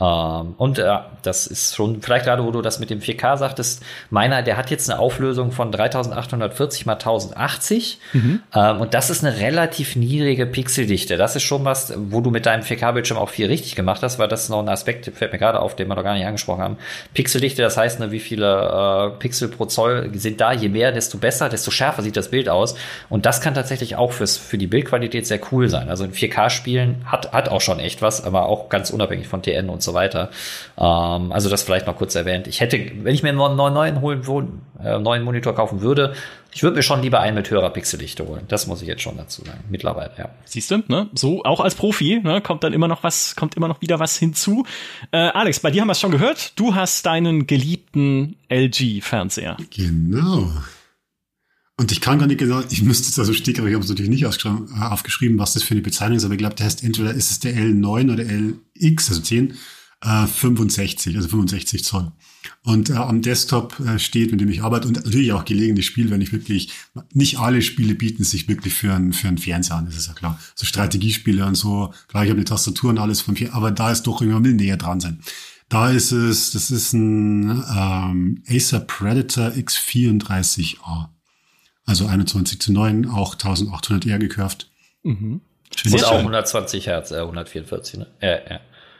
Ähm, und ja, das ist schon, vielleicht gerade, wo du das mit dem 4K sagtest, meiner, der hat jetzt eine Auflösung von 3840 mal 1080. Mhm. Ähm, und das ist eine relativ niedrige Pixeldichte. Das ist schon was, wo du mit deinem 4K-Bildschirm auch viel richtig gemacht hast, weil das ist noch ein Aspekt, fällt mir gerade auf, den wir noch gar nicht angesprochen haben. Pixeldichte, das heißt, ne, wie viele äh, Pixel pro Zoll sind da, je mehr, desto besser, desto schärfer sieht das Bild aus. Und das kann tatsächlich auch fürs, für die Bildqualität sehr cool sein. Also ein 4K-Spielen hat, hat auch schon echt was, aber auch ganz unabhängig von TN und so so weiter. Ähm, also das vielleicht noch kurz erwähnt. Ich hätte, wenn ich mir einen neuen, neuen, holen, äh, neuen Monitor kaufen würde, ich würde mir schon lieber einen mit höherer Pixeldichte holen. Das muss ich jetzt schon dazu sagen. Mittlerweile, ja. Siehst du, ne? So auch als Profi, ne? kommt dann immer noch was, kommt immer noch wieder was hinzu. Äh, Alex, bei dir haben wir es schon gehört. Du hast deinen geliebten LG-Fernseher. Genau. Und ich kann gar nicht genau, ich müsste es also sticker, aber ich habe es natürlich nicht äh, aufgeschrieben, was das für eine Bezeichnung ist, aber ich glaube, der heißt entweder ist es der L9 oder LX, also 10 äh, 65, also 65 Zoll. Und äh, am Desktop äh, steht, mit dem ich arbeite und natürlich auch gelegentlich spiele, wenn ich wirklich, nicht alle Spiele bieten sich wirklich für einen, für einen Fernseher an, das ist ja klar. So Strategiespiele und so, klar, ich habe eine Tastatur und alles vom Fernseher, aber da ist doch immer will näher dran sein. Da ist es, das ist ein ähm, Acer Predator X34A. Also 21 zu 9, auch 1800 R gekauft. Mhm. Und auch 120 Hertz, äh, 144, ne? Äh, äh.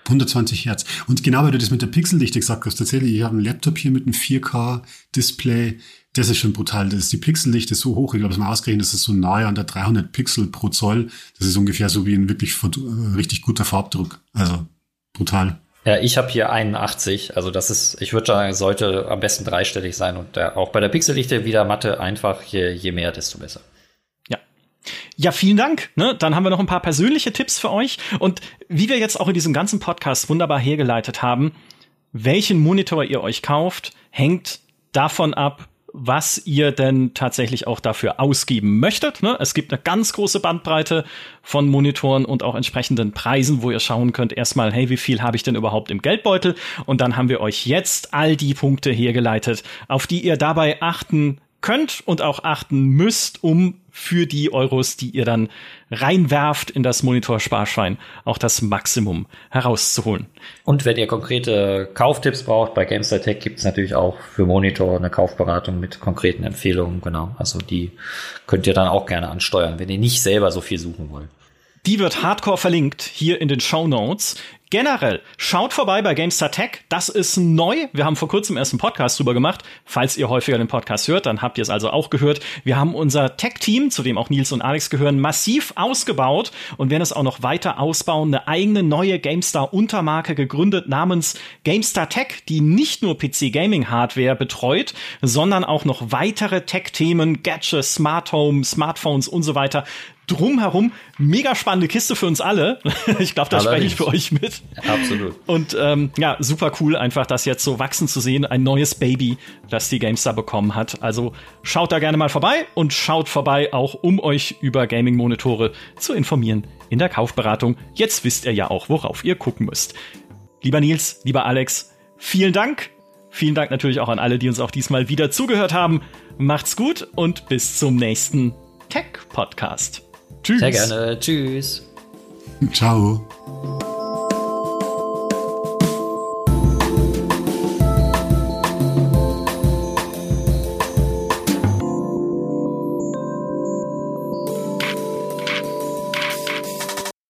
120 Hertz. Und genau, weil du das mit der Pixeldichte gesagt hast, tatsächlich, ich habe einen Laptop hier mit einem 4K-Display. Das ist schon brutal. Das ist die Pixeldichte so hoch. Ich glaube, es mal ausgerechnet, das ist so nahe an der 300 Pixel pro Zoll. Das ist ungefähr so wie ein wirklich äh, richtig guter Farbdruck. Also brutal. Ja, ich habe hier 81, also das ist, ich würde sagen, sollte am besten dreistellig sein und der, auch bei der Pixeldichte wieder Matte einfach, je, je mehr, desto besser. Ja, vielen Dank. Ne? Dann haben wir noch ein paar persönliche Tipps für euch. Und wie wir jetzt auch in diesem ganzen Podcast wunderbar hergeleitet haben, welchen Monitor ihr euch kauft, hängt davon ab, was ihr denn tatsächlich auch dafür ausgeben möchtet. Ne? Es gibt eine ganz große Bandbreite von Monitoren und auch entsprechenden Preisen, wo ihr schauen könnt, erstmal, hey, wie viel habe ich denn überhaupt im Geldbeutel? Und dann haben wir euch jetzt all die Punkte hergeleitet, auf die ihr dabei achten könnt und auch achten müsst, um für die Euros, die ihr dann reinwerft in das Monitor-Sparschwein, auch das Maximum herauszuholen. Und wenn ihr konkrete Kauftipps braucht, bei GameStar Tech gibt es natürlich auch für Monitor eine Kaufberatung mit konkreten Empfehlungen, genau. Also die könnt ihr dann auch gerne ansteuern, wenn ihr nicht selber so viel suchen wollt. Die wird hardcore verlinkt hier in den Show Notes. Generell, schaut vorbei bei GameStar Tech. Das ist neu. Wir haben vor kurzem erst einen Podcast drüber gemacht. Falls ihr häufiger den Podcast hört, dann habt ihr es also auch gehört. Wir haben unser Tech-Team, zu dem auch Nils und Alex gehören, massiv ausgebaut und werden es auch noch weiter ausbauen. Eine eigene neue GameStar-Untermarke gegründet namens GameStar Tech, die nicht nur PC-Gaming-Hardware betreut, sondern auch noch weitere Tech-Themen, Gadgets, Smart Home, Smartphones und so weiter drumherum. Mega spannende Kiste für uns alle. ich glaube, da spreche ich für euch mit. Absolut. Und ähm, ja, super cool, einfach das jetzt so wachsen zu sehen. Ein neues Baby, das die GameStar bekommen hat. Also schaut da gerne mal vorbei und schaut vorbei auch, um euch über Gaming-Monitore zu informieren in der Kaufberatung. Jetzt wisst ihr ja auch, worauf ihr gucken müsst. Lieber Nils, lieber Alex, vielen Dank. Vielen Dank natürlich auch an alle, die uns auch diesmal wieder zugehört haben. Macht's gut und bis zum nächsten Tech Podcast. Tschüss. Sehr gerne. Tschüss. Ciao.